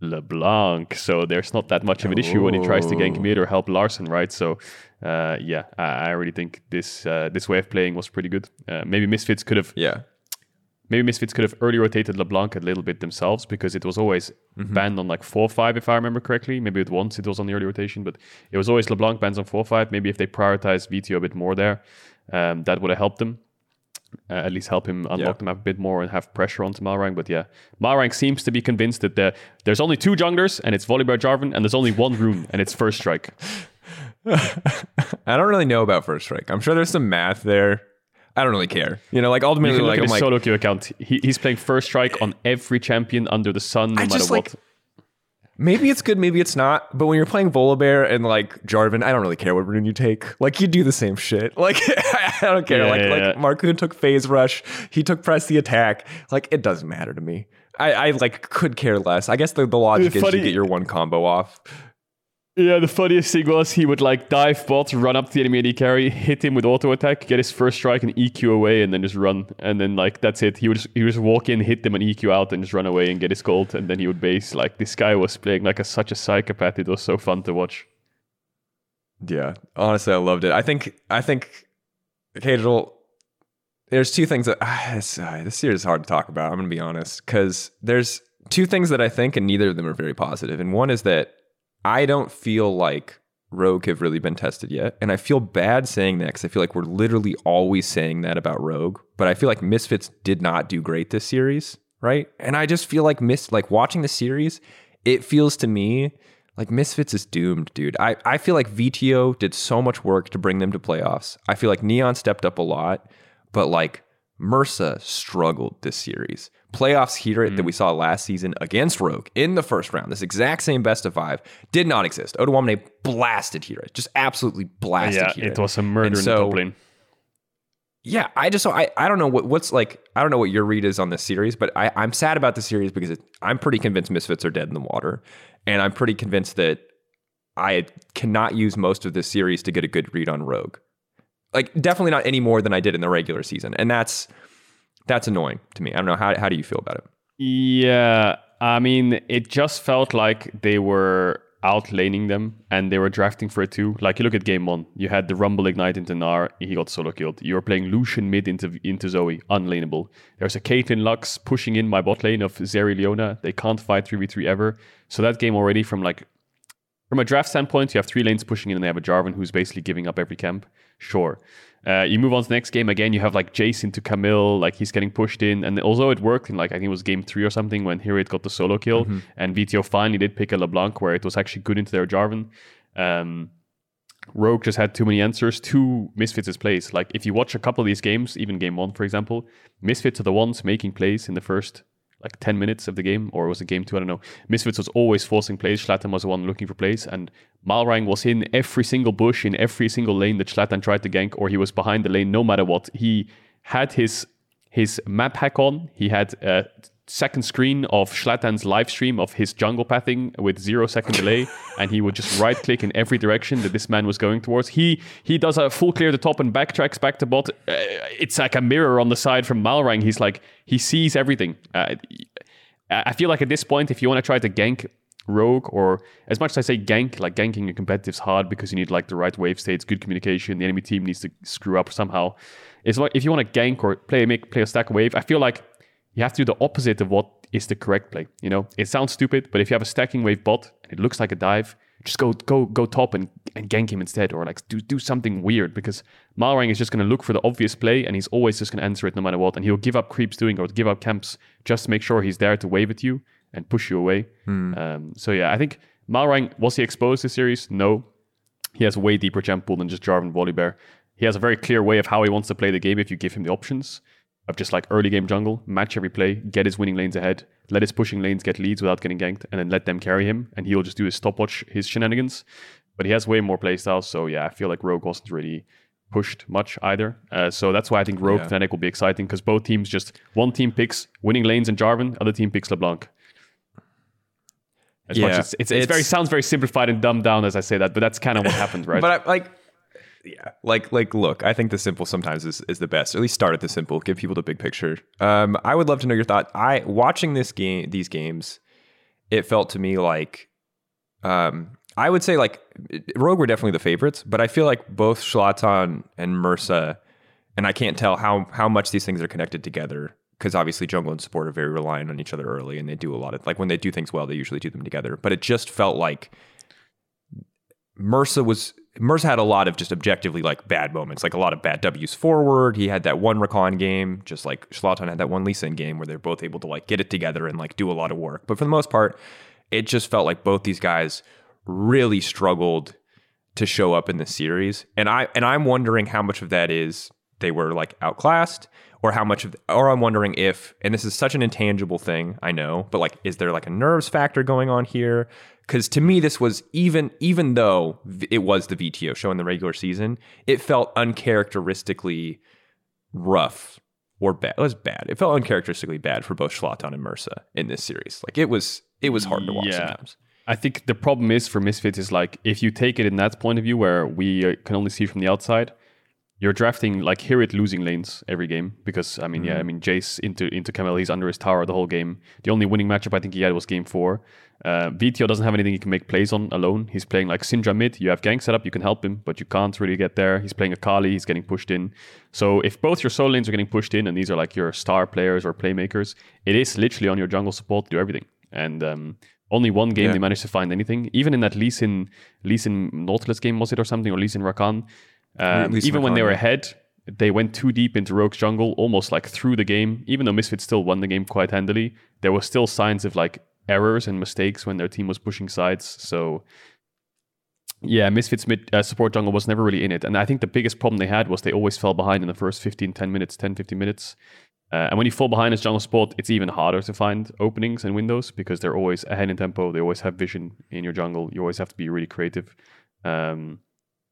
LeBlanc. So there's not that much of an issue when he tries to gank mid or help Larssen, right? So uh, yeah, I, I, really think this uh, this way of playing was pretty good. Uh, maybe Misfits could have yeah maybe Misfits could have early rotated LeBlanc a little bit themselves because it was always mm-hmm. banned on like 4 5, if I remember correctly. Maybe it once it was on the early rotation, but it was always LeBlanc bans on 4 5. Maybe if they prioritize VTO a bit more there, um, that would have helped them. Uh, at least help him unlock yeah. the map a bit more and have pressure onto Malrang. But yeah, Malrang seems to be convinced that the, there's only two junglers and it's Volibear Jarvan, and there's only one rune and it's First Strike. I don't really know about First Strike. I'm sure there's some math there I don't really care. You know, like ultimately, you can look like at his solo queue account. He, he's playing first strike on every champion under the sun, no I matter what. Like, maybe it's good, maybe it's not. But when you're playing Volibear and like Jarvan, I don't really care what rune you take. Like you do the same shit. Like I don't care. Yeah, like yeah, like yeah. Markoon took phase rush, he took press the attack. Like it doesn't matter to me. I, I like could care less. I guess the, the logic is funny- you get your one combo off. Yeah, the funniest thing was he would like dive bot, run up to the enemy AD carry, hit him with auto attack, get his first strike and EQ away, and then just run. And then like that's it. He would just, he would just walk in, hit them and EQ out, and just run away and get his gold. And then he would base. Like this guy was playing like a such a psychopath. It was so fun to watch. Yeah, honestly, I loved it. I think I think occasional. There's two things that ah, this, uh, this series is hard to talk about. I'm gonna be honest because there's two things that I think, and neither of them are very positive. And one is that I don't feel like Rogue have really been tested yet, and I feel bad saying that because I feel like we're literally always saying that about Rogue. But I feel like Misfits did not do great this series, right? And I just feel like Mis like watching the series, it feels to me like Misfits is doomed, dude. I, I feel like Vetheo did so much work to bring them to playoffs. I feel like Neon stepped up a lot, but like Mersa struggled this series. Playoffs here that hmm. we saw last season against Rogue in the first round, this exact same best of five, did not exist. Odoamne blasted here, just absolutely blasted yeah, HiRit. it was a murder And in so- lane. Yeah, I just I I don't know what what's like I don't know what your read is on this series, but I I'm sad about the series because it, I'm pretty convinced Misfits are dead in the water, and I'm pretty convinced that I cannot use most of this series to get a good read on Rogue. Like definitely not any more than I did in the regular season, and that's that's annoying to me. I don't know how how do you feel about it? Yeah, I mean, it just felt like they were outlaning them and they were drafting for it too. Like you look at game one, you had the Rumble Ignite into Gnar, he got solo killed. You were playing Lucian mid into into Zoe, unlaneable. There's a Caitlyn Lux pushing in my bot lane of Zeri Leona. They can't fight 3v3 ever. So that game already from like from a draft standpoint, you have three lanes pushing in and they have a Jarvan who's basically giving up every camp. Sure. Uh, you move on to the next game again. You have like Jason to Camille, like he's getting pushed in, and although it worked in like I think it was game three or something when Hirit got the solo kill, and Vetheo finally did pick a LeBlanc where it was actually good into their Jarvan. Um, Rogue just had too many answers to Misfits' plays. Like if you watch a couple of these games, even game one, for example, Misfits are the ones making plays in the first like 10 minutes of the game, or was it game two? I don't know. Misfits was always forcing plays. Shlatan was the one looking for plays, and Malrang was in every single bush, in every single lane that Shlatan tried to gank, or he was behind the lane no matter what. He had his his map hack on. He had a second screen of Shlatan's live stream of his jungle pathing with zero second delay, and he would just right click in every direction that this man was going towards. He he does a full clear to top and backtracks back to bot. Uh, it's like a mirror on the side from Malrang. He's like he sees everything. Uh, I feel like at this point, if you want to try to gank rogue or as much as I say gank, like ganking in competitive is hard because you need like the right wave states, good communication. The enemy team needs to screw up somehow. It's like if you want to gank or play make play a stack wave, I feel like you have to do the opposite of what is the correct play. You know, it sounds stupid, but if you have a stacking wave bot and it looks like a dive, just go go go top and, and gank him instead, or like do do something weird because Malrang is just going to look for the obvious play and he's always just going to answer it no matter what, and he'll give up creeps doing or give up camps just to make sure he's there to wave at you and push you away. Um, so yeah, I think Malrang was he exposed this series? No, he has a way deeper champ pool than just Jarvan Volibear. He has a very clear way of how he wants to play the game if you give him the options of just like early game jungle, match every play, get his winning lanes ahead, let his pushing lanes get leads without getting ganked, and then let them carry him, and he'll just do his stopwatch, his shenanigans. But he has way more playstyles, so yeah, I feel like Rogue wasn't really pushed much either. Uh, so that's why I think Rogue Yeah. Fnatic will be exciting because both teams just one team picks winning lanes and Jarvan, other team picks LeBlanc. As much Yeah, as it's, it's, very it's- sounds very simplified and dumbed down as I say that, but that's kind of what happened, right? But I, like, yeah, like like look, I think the simple sometimes is, is the best. At least start at the simple, give people the big picture. Um, I would love to know your thought. I watching this game, these games, it felt to me like, um, I would say like Rogue were definitely the favorites, but I feel like both Shlatan and Mersa, and I can't tell how how much these things are connected together because obviously jungle and support are very reliant on each other early, and they do a lot of like when they do things well, they usually do them together. But it just felt like Mersa was Mersa had a lot of just objectively like bad moments, like a lot of bad W's forward. He had that one Rakan game, just like Shlatan had that one Lee Sin game where they're both able to like get it together and like do a lot of work. But for the most part, it just felt like both these guys really struggled to show up in the series. And I and I'm wondering how much of that is they were like outclassed or how much of or I'm wondering if and this is such an intangible thing, I know, but like is there like a nerves factor going on here? Cuz to me this was even even though it was the Vetheo show in the regular season, it felt uncharacteristically rough or bad. It was bad. It felt uncharacteristically bad for both Shlatan and Mersa in this series. Like it was it was hard to watch yeah. sometimes. I think the problem is for Misfits is like if you take it in that point of view where we uh, can only see from the outside, you're drafting like HiRit losing lanes every game because I mean mm-hmm. yeah I mean Jace into into Camille he's under his tower the whole game. The only winning matchup I think he had was game four. Uh, Vetheo doesn't have anything he can make plays on alone. He's playing like Syndra mid. You have gank set up, you can help him, but you can't really get there. He's playing Akali, he's getting pushed in. So if both your solo lanes are getting pushed in and these are like your star players or playmakers, it is literally on your jungle support to do everything. And um, only one game yeah. they managed to find anything. Even in that Lee Sin, Lee Sin Nautilus game was it or something or Lee Sin Rakan um, even when they were ahead, they went too deep into Rogue's jungle, almost like through the game. Even though Misfits still won the game quite handily, there were still signs of like errors and mistakes when their team was pushing sides. So yeah, Misfits mid uh, support jungle was never really in it. And I think the biggest problem they had was they always fell behind in the first 15, 10 minutes, 10, 15 minutes. Uh, and when you fall behind as jungle support, it's even harder to find openings and windows because they're always ahead in tempo. They always have vision in your jungle. You always have to be really creative. Um,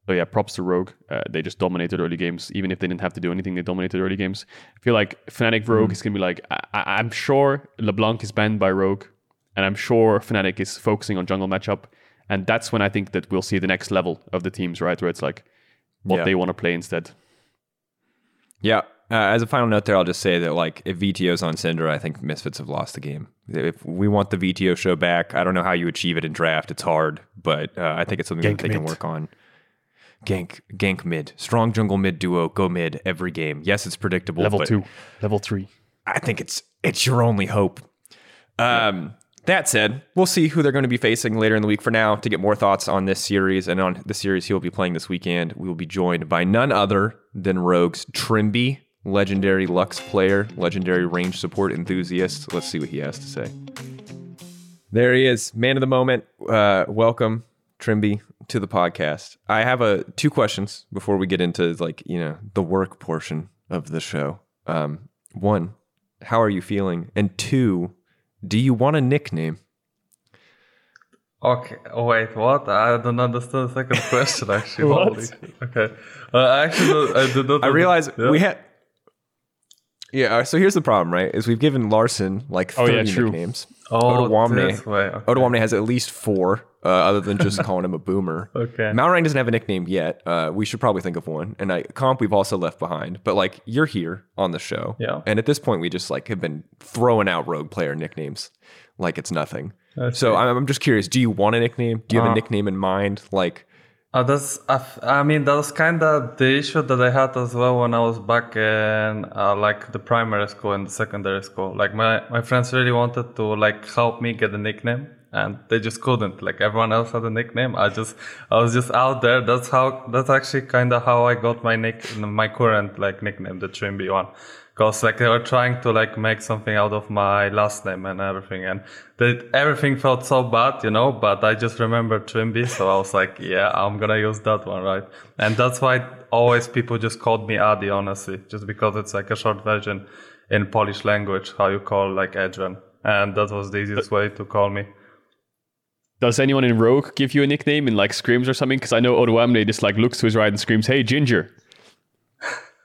so yeah, props to Rogue. Uh, they just dominated early games. Even if they didn't have to do anything, they dominated early games. I feel like Fnatic Rogue mm. is gonna be like I- am sure LeBlanc is banned by Rogue, and I'm sure Fnatic is focusing on jungle matchup, and that's when I think that we'll see the next level of the teams, right? Where it's like what yeah. they want to play instead. Yeah. Uh, as a final note, there, I'll just say that like if Vetheo's on Syndra, I think Misfits have lost the game. If we want the Vetheo show back, I don't know how you achieve it in draft. It's hard, but uh, I think it's something Gank that they can work on gank gank mid, strong jungle mid duo, go mid every game. Yes, it's predictable. Level two, level three. I think it's it's your only hope. Um, yeah. That said, we'll see who they're going to be facing later in the week. For now, to get more thoughts on this series and on the series he will be playing this weekend, we will be joined by none other than Rogue's Trymbi, legendary Lux player, legendary range support enthusiast. Let's see what he has to say. There he is, man of the moment. Uh, welcome, Trymbi, to the podcast. I have a two questions before we get into like you know the work portion of the show. Um, one, how are you feeling? And two, do you want a nickname? Okay. Oh, wait. What? I don't understand the second question. Actually, what? Okay. Uh, actually, I did not. I realize yeah. we had. Yeah. So here's the problem, right? Is we've given Larssen like 30 oh, yeah, nicknames. Oh, Odoamne. Okay. Has at least four uh, other than just calling him a boomer. Okay. Malrang doesn't have a nickname yet. Uh, we should probably think of one. And I, comp we've also left behind. But like you're here on the show. Yeah. And at this point, we just like have been throwing out rogue player nicknames like it's nothing. so I'm, I'm, just curious. Do you want a nickname? Do you have uh, a nickname in mind? Like. Uh, that's I mean that was kind of the issue that I had as well when I was back in uh, like the primary school and the secondary school. Like my my friends really wanted to like help me get a nickname, and they just couldn't. Like everyone else had a nickname. I just i was just out there. That's how that's actually kind of how i got my nick my current like nickname the Trymbi one because like they were trying to like make something out of my last name and everything and that everything felt so bad you know but i just remember Trymbi so i was like yeah i'm gonna use that one right and that's why always people just called me adi honestly just because it's like a short version in polish language how you call like adrian and that was the easiest way to call me does anyone in Rogue give you a nickname in like screams or something? Because I know Odoamne just like looks to his right and screams, "Hey, Ginger."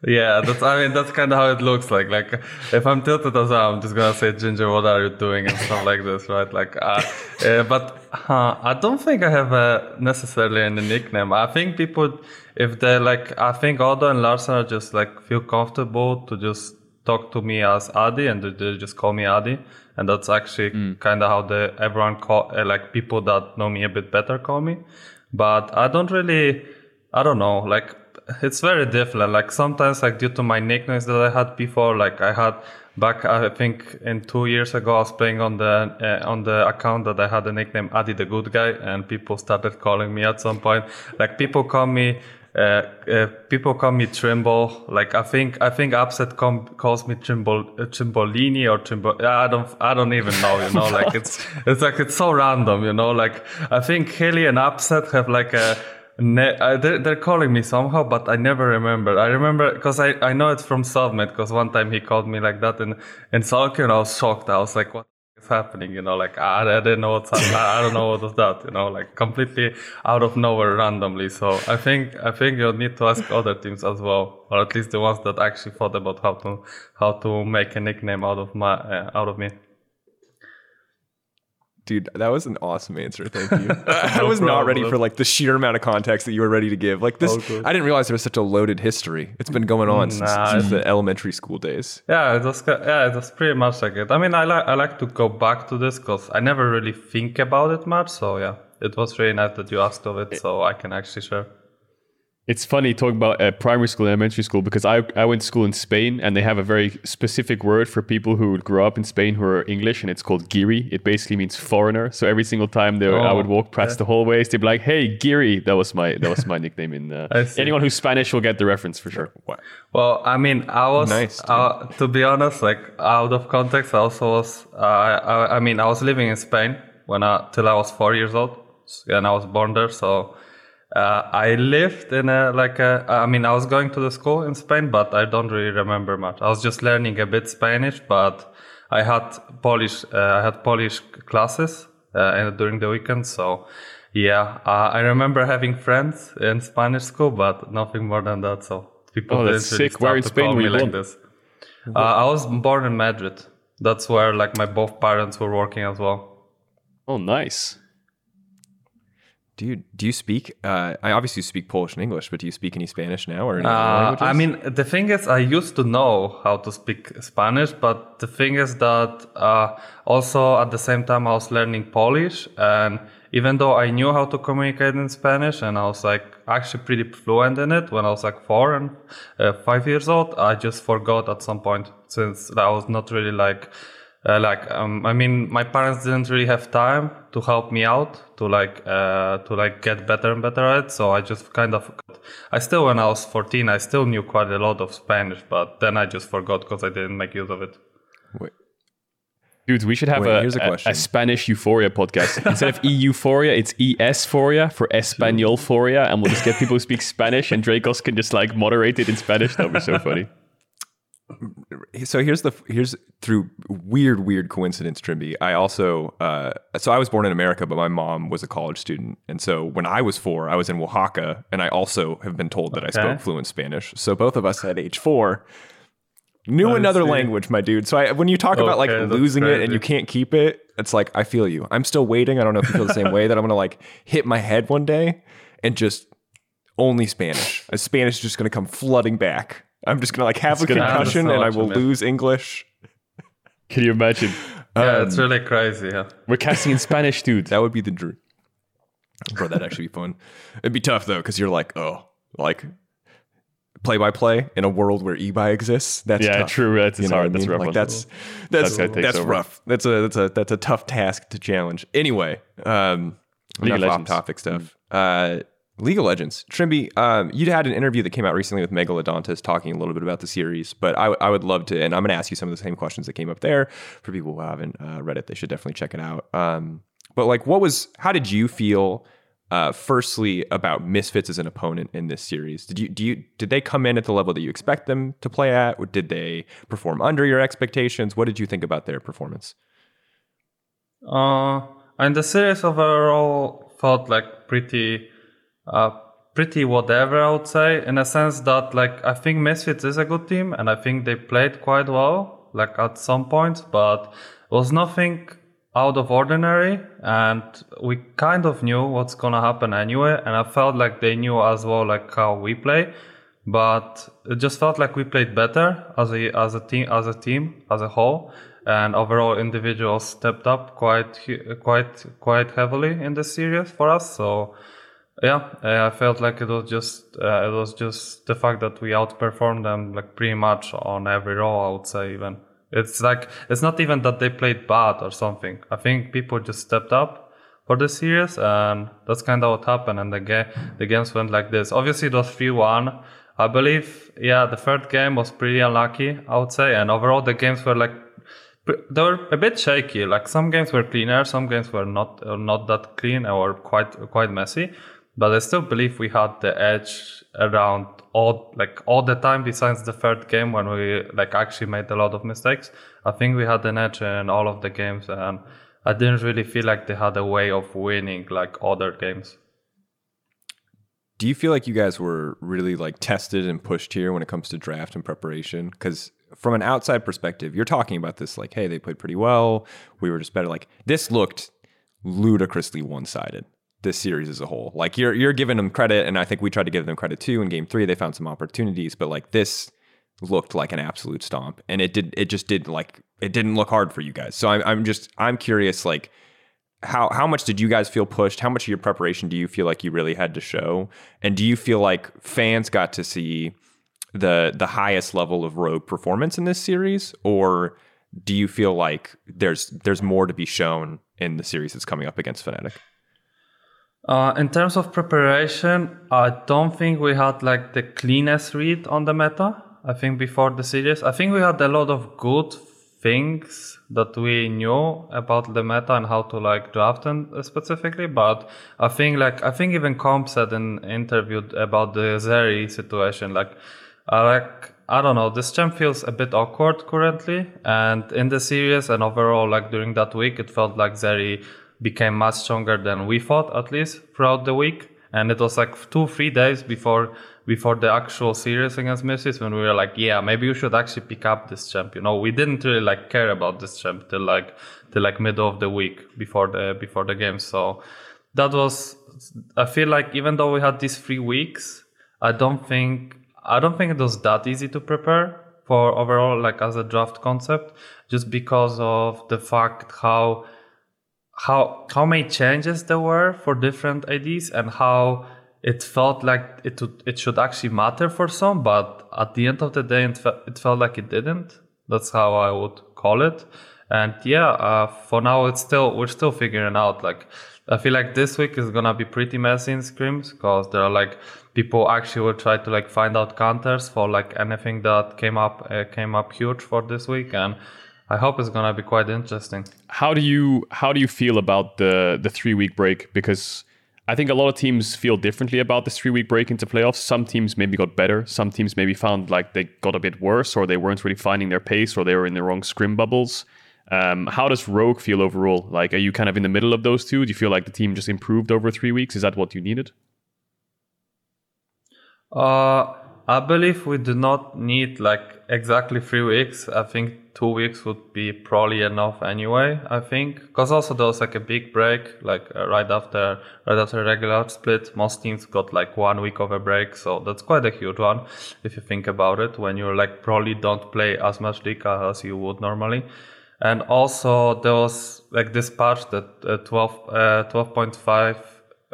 Yeah, that's. I mean, that's kind of how it looks like. Like, if I'm tilted as well, I'm just gonna say, "Ginger, what are you doing?" and stuff like this, right? Like, uh, uh, but uh, I don't think I have a necessarily any nickname. I think people, if they like, I think Odo and Larssen are just like feel comfortable to just talk to me as Adi, and they just call me Adi and that's actually mm. kind of how the everyone call uh, like people that know me a bit better call me but i don't really i don't know like it's very different like sometimes like due to my nicknames that i had before like i had back i think in two years ago i was playing on the uh, on the account that i had the nickname adi the good guy and people started calling me at some point like people call me uh, uh, people call me Trimble. Like I think I think Upset com- calls me Trimble uh, Trimbolini or Trimble. I don't I don't even know. You know, like it's it's like it's so random. You know, like I think Hilly and Upset have like a Ne- uh, they're, they're calling me somehow, but I never remember. I remember because I, I know it's from Submit because one time he called me like that and in Salky and I was shocked. I was like, what is happening? You know, like I, I didn't know what's happening. I don't know what was that, you know, like completely out of nowhere randomly. So I think, I think you'll need to ask other teams as well, or at least the ones that actually thought about how to, how to make a nickname out of my, uh, out of me. Dude, that was an awesome answer. Thank you. I was not ready for like the sheer amount of context that you were ready to give. Like this, Okay. I didn't realize there was such a loaded history. It's been going on mm, since, Nah, since the elementary school days. Yeah, it was yeah, it was pretty much like it. I mean, I like I like to go back to this because I never really think about it much. So yeah, it was really nice that you asked of it, so I can actually share. It's funny talking about uh, primary school and elementary school because I, I went to school in Spain and they have a very specific word for people who grew up in Spain who are English and it's called giri. It basically means foreigner. So every single time they, I Oh, would walk past the hallways, they'd be like, "Hey, giri." That was my that was my nickname. In uh, anyone who's Spanish will get the reference for sure. Well, I mean, I was Nice, uh, to be honest, like out of context. I also was. Uh, I, I mean, I was living in Spain when I till I was four years old, and I was born there. So uh, I lived in a like a. I mean, I was going to the school in Spain, but I don't really remember much. I was just learning a bit Spanish, but I had Polish. Uh, I had Polish classes uh, and during the weekend, so. Yeah, uh, I remember having friends in Spanish school, but nothing more than that. So people Oh, that's didn't really sick. Where start in to Spain were me you like this. Uh, I was born in Madrid. That's where like my both parents were working as well. Oh, nice. Dude, do you speak? Uh, I obviously speak Polish and English, but do you speak any Spanish now or any Uh, languages? I mean, the thing is, I used to know how to speak Spanish, but the thing is that uh, also at the same time I was learning Polish, and even though I knew how to communicate in Spanish, and I was like actually pretty fluent in it when I was like four and uh, five years old, I just forgot at some point since I was not really like. Uh, like um, I mean, my parents didn't really have time to help me out to like uh, to like get better and better at it. So I just kind of I still when I was 14 I still knew quite a lot of Spanish, but then I just forgot because I didn't make use of it. Wait, Dude, we should have Wait, a, here's a a, question. a Spanish euphoria podcast. Instead of E euphoria, it's esphoria for Espanolforia, and we'll just get people who speak Spanish, and Drakos can just like moderate it in Spanish. That would be so funny. So here's the here's through weird weird coincidence trymbi i also uh, so i was born in america but my mom was a college student. And so when i was four i was in oaxaca and i also have been told that i spoke fluent spanish. So both of us at age four knew I another see. language my dude. So I, when you talk about like Okay, losing it and you can't keep it it's like i feel you. I'm still waiting. I don't know if you feel the same way that i'm gonna like hit my head one day and just only spanish. Spanish is just gonna come flooding back i'm just gonna like have a concussion and i will what mean. lose english Can you imagine? Yeah, it's really crazy. Yeah. We're casting in Spanish, dude. That would be the dream. Bro, that'd actually be fun. It'd be tough though, because you're like, oh, like play by play in a world where eBay exists. That's Yeah, tough. true. That's You know hard. what I That's rough Like one. that's that's That's gotta take that's rough. That's a that's a that's a tough task to challenge. Anyway, um, League of enough off Legends. Topic stuff. Uh, League of Legends, Trymbi. Um, you had an interview that came out recently with Megalodontus talking a little bit about the series, but I, I would love to, and I'm going to ask you some of the same questions that came up there. For people who haven't uh, read it, they should definitely check it out. Um, but like, what was? How did you feel? Uh, firstly, about Misfits as an opponent in this series, did you do you did they come in at the level that you expect them to play at, or did they perform under your expectations? What did you think about their performance? Uh, and the series overall felt like pretty, uh, pretty whatever I would say, in a sense that like I think Misfits is a good team, and I think they played quite well, like at some points, but was nothing out of ordinary, and we kind of knew what's gonna happen anyway, and I felt like they knew as well like how we play. But it just felt like we played better as a as a team as a team as a whole, and overall individuals stepped up quite quite quite heavily in the series for us. So yeah, I felt like it was just uh, it was just the fact that we outperformed them like pretty much on every role. I would say even it's like it's not even that they played bad or something. I think people just stepped up for the series, and that's kind of what happened. And the game the games went like this. Obviously, it was three one. I believe, yeah, the third game was pretty unlucky, I would say, and overall the games were like they were a bit shaky. Like some games were cleaner, some games were not not that clean or quite quite messy. But I still believe we had the edge around all like all the time besides the third game when we like actually made a lot of mistakes. I think we had an edge in all of the games and I didn't really feel like they had a way of winning like other games. Do you feel like you guys were really like tested and pushed here when it comes to draft and preparation? Because from an outside perspective, you're talking about this like, hey, they played pretty well. We were just better. Like this looked ludicrously one-sided. This series as a whole, like you're you're giving them credit, and I think we tried to give them credit too. In Game Three, they found some opportunities, but like this looked like an absolute stomp, and it did. It just did like it didn't look hard for you guys. So I'm I'm just I'm curious, like how how much did you guys feel pushed? How much of your preparation do you feel like you really had to show? And do you feel like fans got to see the the highest level of rogue performance in this series, or do you feel like there's there's more to be shown in the series that's coming up against Fnatic? Uh, in terms of preparation, I don't think we had like the cleanest read on the meta. I think before the series, I think we had a lot of good things that we knew about the meta and how to like draft them specifically. But I think like I think even Comp said in interview about the Zeri situation, like I like I don't know, this champ feels a bit awkward currently. And in the series and overall, like during that week, it felt like Zeri became much stronger than we thought, at least throughout the week. And it was like two, three days before before the actual series against Misfits when we were like, yeah, maybe you should actually pick up this champ. You know, we didn't really like care about this champ till like till like middle of the week before the before the game. So that was I feel like even though we had these three weeks, I don't think I don't think it was that easy to prepare for overall like as a draft concept, just because of the fact how how how many changes there were for different IDs and how it felt like it would, it should actually matter for some, but at the end of the day, it, fe- it felt like it didn't. That's how I would call it. And yeah, uh, for now, it's still we're still figuring out. Like, I feel like this week is gonna be pretty messy in scrims because there are like people actually will try to like find out counters for like anything that came up uh, came up huge for this week and. I hope it's gonna be quite interesting. How do you how do you feel about the the three week break? Because I think a lot of teams feel differently about this three week break into playoffs. Some teams maybe got better. Some teams maybe found like they got a bit worse or they weren't really finding their pace or they were in the wrong scrim bubbles. Um, how does Rogue feel overall? Like, are you kind of in the middle of those two? Do you feel like the team just improved over three weeks? Is that what you needed? Uh, I believe we do not need like exactly three weeks. I think two weeks would be probably enough anyway. I think because also there was like a big break, like uh, right after right after regular split. Most teams got like one week of a break, so that's quite a huge one if you think about it. When you're like probably don't play as much Liga as you would normally. And also there was like this patch that uh, 12 uh, 12.5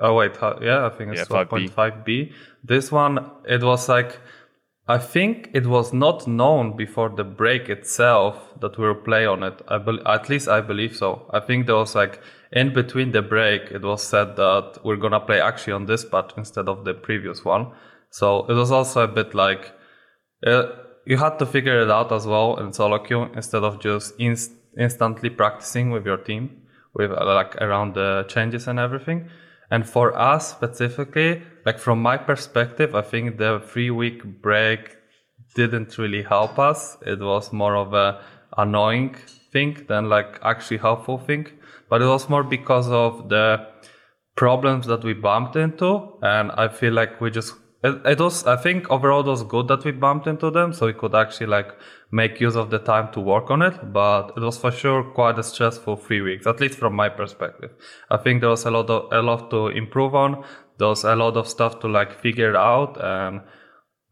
oh wait yeah I think it's Yeah, 12.5b. This one it was like I think it was not known before the break itself that we will play on it. I bel at least I believe so. I think there was like in between the break, it was said that we're gonna play actually on this patch instead of the previous one. So it was also a bit like uh, you had to figure it out as well in solo queue instead of just inst- instantly practicing with your team with uh, like around the changes and everything. And for us specifically, like from my perspective, I think the three week break didn't really help us. It was more of a annoying thing than like actually helpful thing. But it was more because of the problems that we bumped into. And I feel like we just, it, was, I think overall it was good that we bumped into them. So we could actually like make use of the time to work on it. But it was for sure quite a stressful three weeks, at least from my perspective. I think there was a lot of, a lot to improve on. There was a lot of stuff to like figure out. And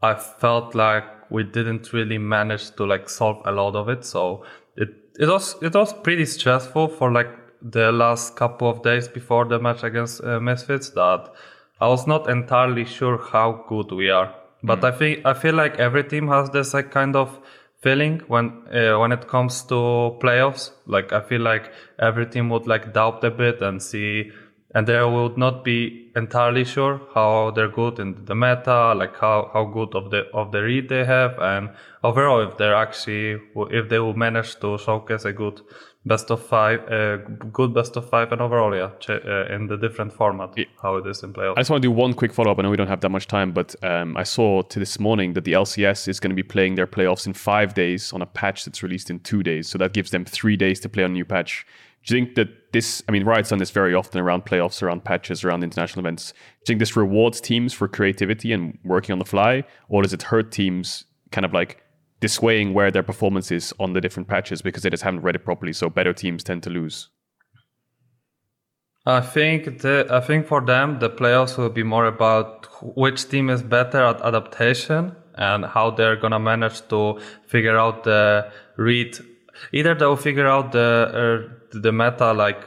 I felt like we didn't really manage to like solve a lot of it. So it, it was, it was pretty stressful for like the last couple of days before the match against uh, Misfits that I was not entirely sure how good we are. But I think I feel like every team has this like kind of feeling when uh, when it comes to playoffs. Like I feel like every team would like doubt a bit and see, and they would not be entirely sure how they're good in the meta, like how how good of the of the read they have, and overall if they're actually if they will manage to showcase a good best of five, uh, good best of five, and overall, yeah, ch- uh, in the different format Yeah. how it is in playoffs. I just want to do one quick follow up. I know we don't have that much time, but um, I saw to this morning that the LCS is going to be playing their playoffs in five days on a patch that's released in two days. So that gives them three days to play on a new patch. Do you think that this, I mean, Riot's done this very often around playoffs, around patches, around international events. Do you think this rewards teams for creativity and working on the fly? Or does it hurt teams kind of like dissuading where their performance is on the different patches because they just haven't read it properly? So better teams tend to lose. I think the, I think for them the playoffs will be more about which team is better at adaptation and how they're gonna manage to figure out the read. Either they'll figure out the uh, the meta like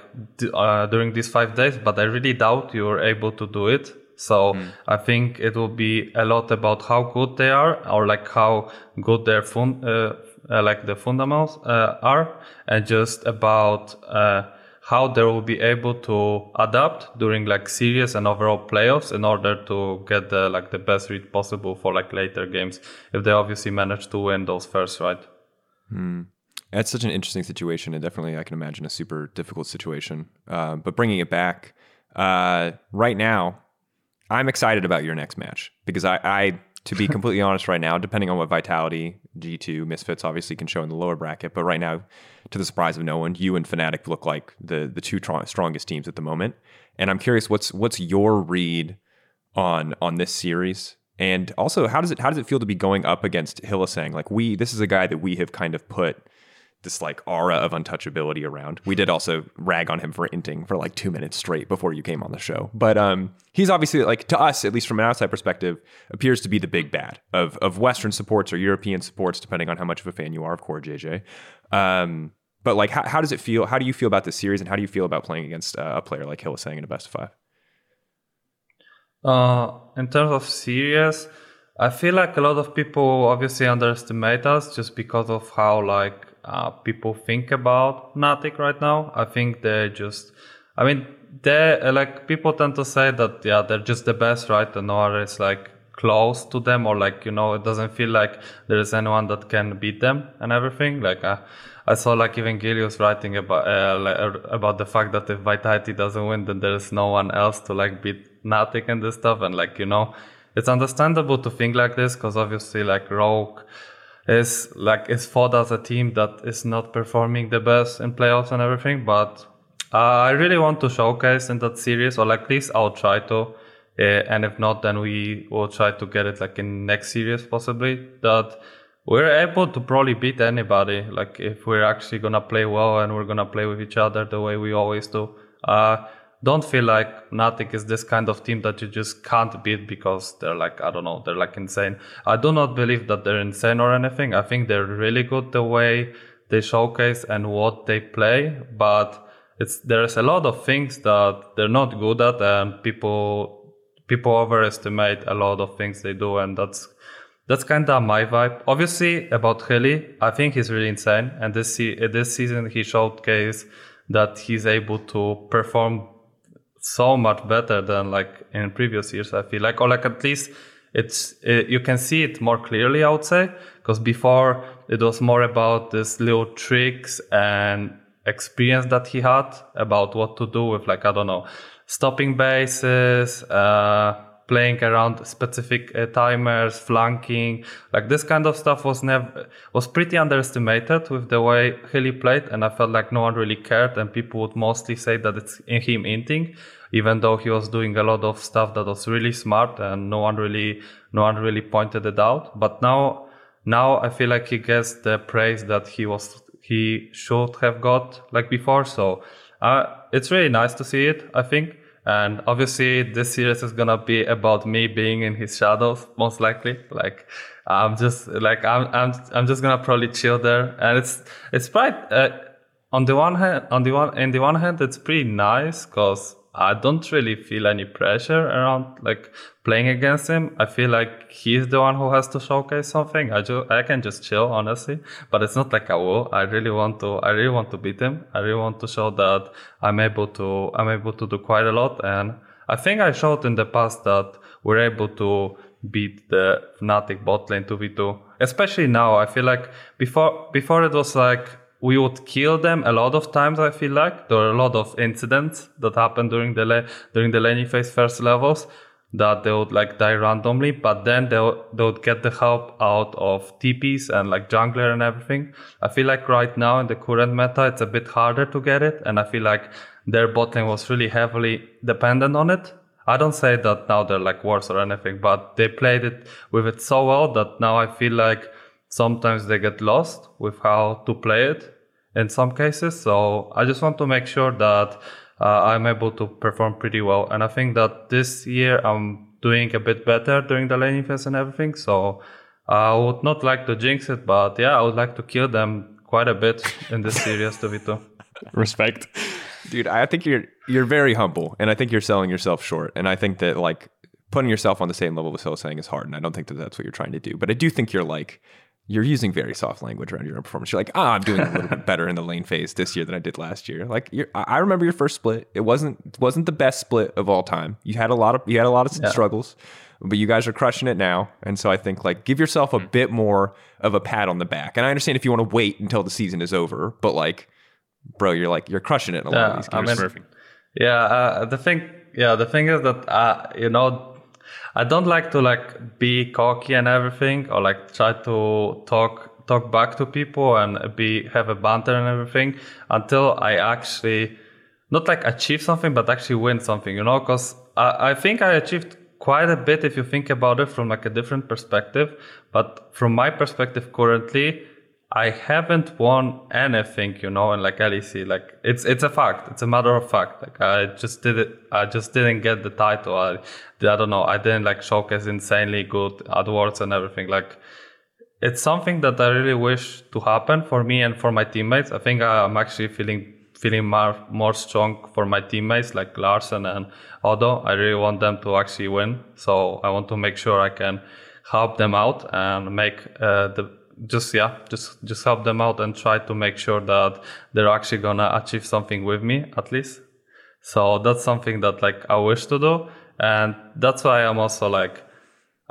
uh, during these five days, but I really doubt you're able to do it. So I think it will be a lot about how good they are, or like how good their fun, uh, uh, like the fundamentals uh, are, and just about uh, how they will be able to adapt during like series and overall playoffs in order to get the like the best read possible for like later games. If they obviously manage to win those first, right? That's such an interesting situation, and definitely I can imagine a super difficult situation. Uh, but bringing it back, uh, right now, I'm excited about your next match because I, I to be completely honest, right now, depending on what Vitality, G2, Misfits obviously can show in the lower bracket, but right now, to the surprise of no one, you and Fnatic look like the the two tr- strongest teams at the moment. And I'm curious, what's what's your read on on this series? And also, how does it how does it feel to be going up against Hylissang? Like we, this is a guy that we have kind of put this like aura of untouchability around. We did also rag on him for inting for like two minutes straight before you came on the show. But um, he's obviously like to us, at least from an outside perspective, appears to be the big bad of of Western supports or European supports, depending on how much of a fan you are of CoreJJ. Um, but like, how, how does it feel? How do you feel about this series, and how do you feel about playing against uh, a player like Hylissang in a best of five? Uh, in terms of series, I feel like a lot of people obviously underestimate us just because of how like uh, people think about Fnatic right now. I think they're just, I mean, they uh, like people tend to say that yeah they're just the best, right? And no one is like close to them or like you know it doesn't feel like there is anyone that can beat them and everything. Like uh, I saw like even Gilius writing about uh, like, uh, about the fact that if Vitality doesn't win, then there is no one else to like beat Fnatic and this stuff. And like you know, it's understandable to think like this because obviously like Rogue is like is thought as a team that is not performing the best in playoffs and everything. But uh, I really want to showcase in that series, or like at least I'll try to. Uh, and if not, then we will try to get it like in next series possibly. That we're able to probably beat anybody. Like if we're actually gonna play well and we're gonna play with each other the way we always do. Uh, don't feel like Fnatic is this kind of team that you just can't beat because they're like I don't know they're like insane. I do not believe that they're insane or anything. I think they're really good the way they showcase and what they play, but it's there's a lot of things that they're not good at and people people overestimate a lot of things they do and that's that's kind of my vibe. Obviously, about Hilly, I think he's really insane. And this this season, he showcased that he's able to perform so much better than like in previous years. I feel like, or like at least it's it, you can see it more clearly. I would say because before it was more about this little tricks and experience that he had about what to do with like I don't know stopping bases. Uh, playing around specific uh, timers, flanking, like this kind of stuff was never was pretty underestimated with the way Hilly played, and I felt like no one really cared, and people would mostly say that it's in him inting, even though he was doing a lot of stuff that was really smart, and no one really no one really pointed it out. But now now I feel like he gets the praise that he was he should have got like before. So uh, it's really nice to see it. I think. And obviously, this series is gonna be about me being in his shadows, most likely. Like, I'm just like I'm I'm I'm just gonna probably chill there, and it's it's quite uh, on the one hand on the one in the one hand it's pretty nice because I don't really feel any pressure around like playing against him. I feel like he's the one who has to showcase something. I just I can just chill honestly, but it's not like I will. I really want to. I really want to beat him. I really want to show that I'm able to. I'm able to do quite a lot, and I think I showed in the past that we're able to beat the Fnatic bot lane 2v2. Especially now, I feel like before before it was like we would kill them a lot of times. I feel like there are a lot of incidents that happen during the la- during the laning phase first levels that they would like die randomly, but then they would, they would get the help out of TPs and like jungler and everything. I feel like right now in the current meta, it's a bit harder to get it, and I feel like their bot lane was really heavily dependent on it. I don't say that now they're like worse or anything, but they played it with it so well that now I feel like sometimes they get lost with how to play it in some cases. So I just want to make sure that uh, I'm able to perform pretty well. And I think that this year I'm doing a bit better during the laning phase and everything. So I would not like to jinx it, but yeah, I would like to kill them quite a bit in this series 2v2. Respect. Dude, I think you're you're very humble, and I think you're selling yourself short. And I think that like putting yourself on the same level with Hylissang is hard, and I don't think that that's what you're trying to do. But I do think you're like you're using very soft language around your own performance. You're like, ah, I'm doing a little bit better in the lane phase this year than I did last year. Like, you're, I remember your first split. It wasn't it wasn't the best split of all time. You had a lot of you had a lot of yeah. struggles, but you guys are crushing it now. And so I think like give yourself a mm. bit more of a pat on the back. And I understand if you want to wait until the season is over, but like, bro, you're like you're crushing it in a yeah, lot of these games. I mean, Perfect. Yeah, uh, the thing, yeah, the thing is that uh, you know, I don't like to like be cocky and everything, or like try to talk talk back to people and be have a banter and everything until I actually not like achieve something, but actually win something. You know, because I, I think I achieved quite a bit if you think about it from like a different perspective. But from my perspective currently, I haven't won anything, you know, in like LEC. Like it's it's a fact. It's a matter of fact. Like I just did it. I just didn't get the title. I, I don't know. I didn't like showcase insanely good AdWords and everything. Like it's something that I really wish to happen for me and for my teammates. I think I'm actually feeling feeling more more strong for my teammates like Larssen and Odo. I really want them to actually win. So I want to make sure I can help them out and make uh, the just yeah just just help them out and try to make sure that they're actually gonna achieve something with me at least. So that's something that like i wish to do. And that's why i'm also like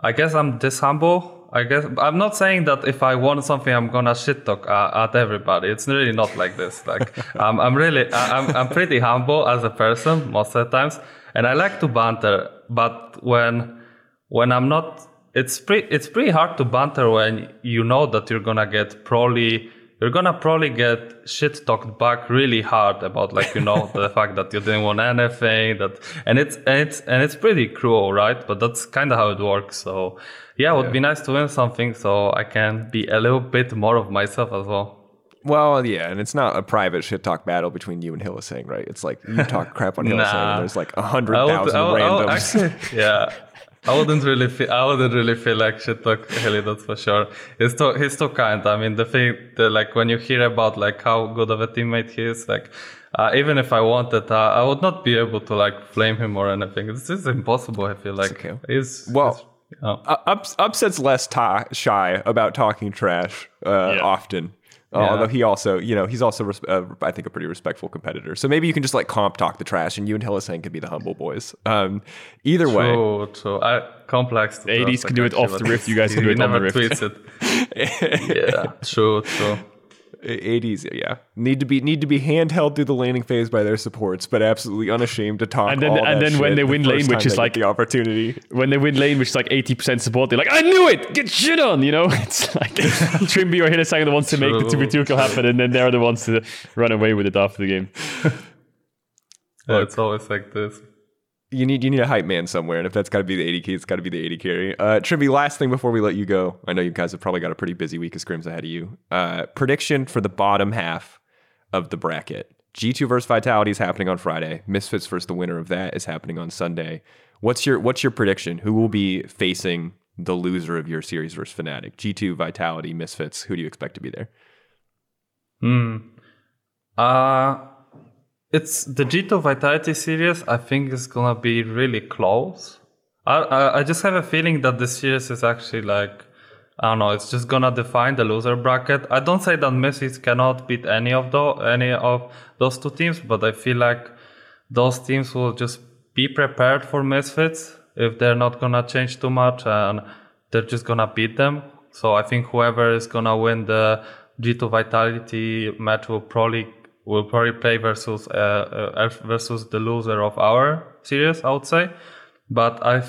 i guess i'm this humble. I guess i'm not saying that if i want something i'm gonna shit talk uh, at everybody. It's really not like this. Like I'm, I'm really I'm, I'm pretty humble as a person most of the times. And i like to banter but when when i'm not it's pretty it's pretty hard to banter when you know that you're gonna get probably you're gonna probably get shit talked back really hard about like you know the fact that you didn't want anything that and it's and it's and it's pretty cruel right but that's kind of how it works so yeah it would yeah. be nice to win something so i can be a little bit more of myself as well well, yeah, and it's not a private shit talk battle between you and Hylissang, right? It's like you talk crap on Hylissang, nah. and there's like a hundred thousand randoms. Actually, yeah, I wouldn't really feel. I wouldn't really feel like shit talk Hilly. That's for sure. He's too. He's too kind. I mean, the thing, the, like when you hear about like how good of a teammate he is, like uh, even if I wanted, uh, I would not be able to like flame him or anything. This is impossible. I feel like okay. he's well. He's, Ups, Upset's less ta- shy about talking trash uh, yeah. often. Uh, yeah. Although he also, you know, he's also, res- uh, I think, a pretty respectful competitor. So maybe you can just like comp talk the trash, and you and Hylissang can be the humble boys. Um, either true, way, true, true. I, complex. The ADs can do it off the rift. You guys can do it on the rift. Tweets it. yeah, true, true. ADs yeah. Need to be need to be handheld through the laning phase by their supports but absolutely unashamed to talk and then and then when they win the lane which is like the opportunity. when they win lane which is like 80% support they're like I knew it! Get shit on! You know? It's like trymbi or Hylissang are the ones to make the 2v2 kill happen and then they're the ones to run away with it after the game. Yeah, it's always like this you need you need a hype man somewhere, and if that's got to be the 80 key, it's got to be the AD carry. Uh, Trymbi, last thing before we let you go, I know you guys have probably got a pretty busy week of scrims ahead of you. Uh, prediction for the bottom half of the bracket: G2 versus Vitality is happening on Friday. Misfits versus the winner of that is happening on Sunday. What's your what's your prediction? Who will be facing the loser of your series versus Fnatic? G2, Vitality, Misfits. Who do you expect to be there? Hmm. Uh it's the G2 Vitality series. I think is gonna be really close. I, I, I just have a feeling that the series is actually like I don't know. It's just gonna define the loser bracket. I don't say that Misfits cannot beat any of the any of those two teams, but I feel like those teams will just be prepared for Misfits if they're not gonna change too much and they're just gonna beat them. So I think whoever is gonna win the G2 Vitality match will probably will probably play versus uh, uh, versus the loser of our series, I would say. But I,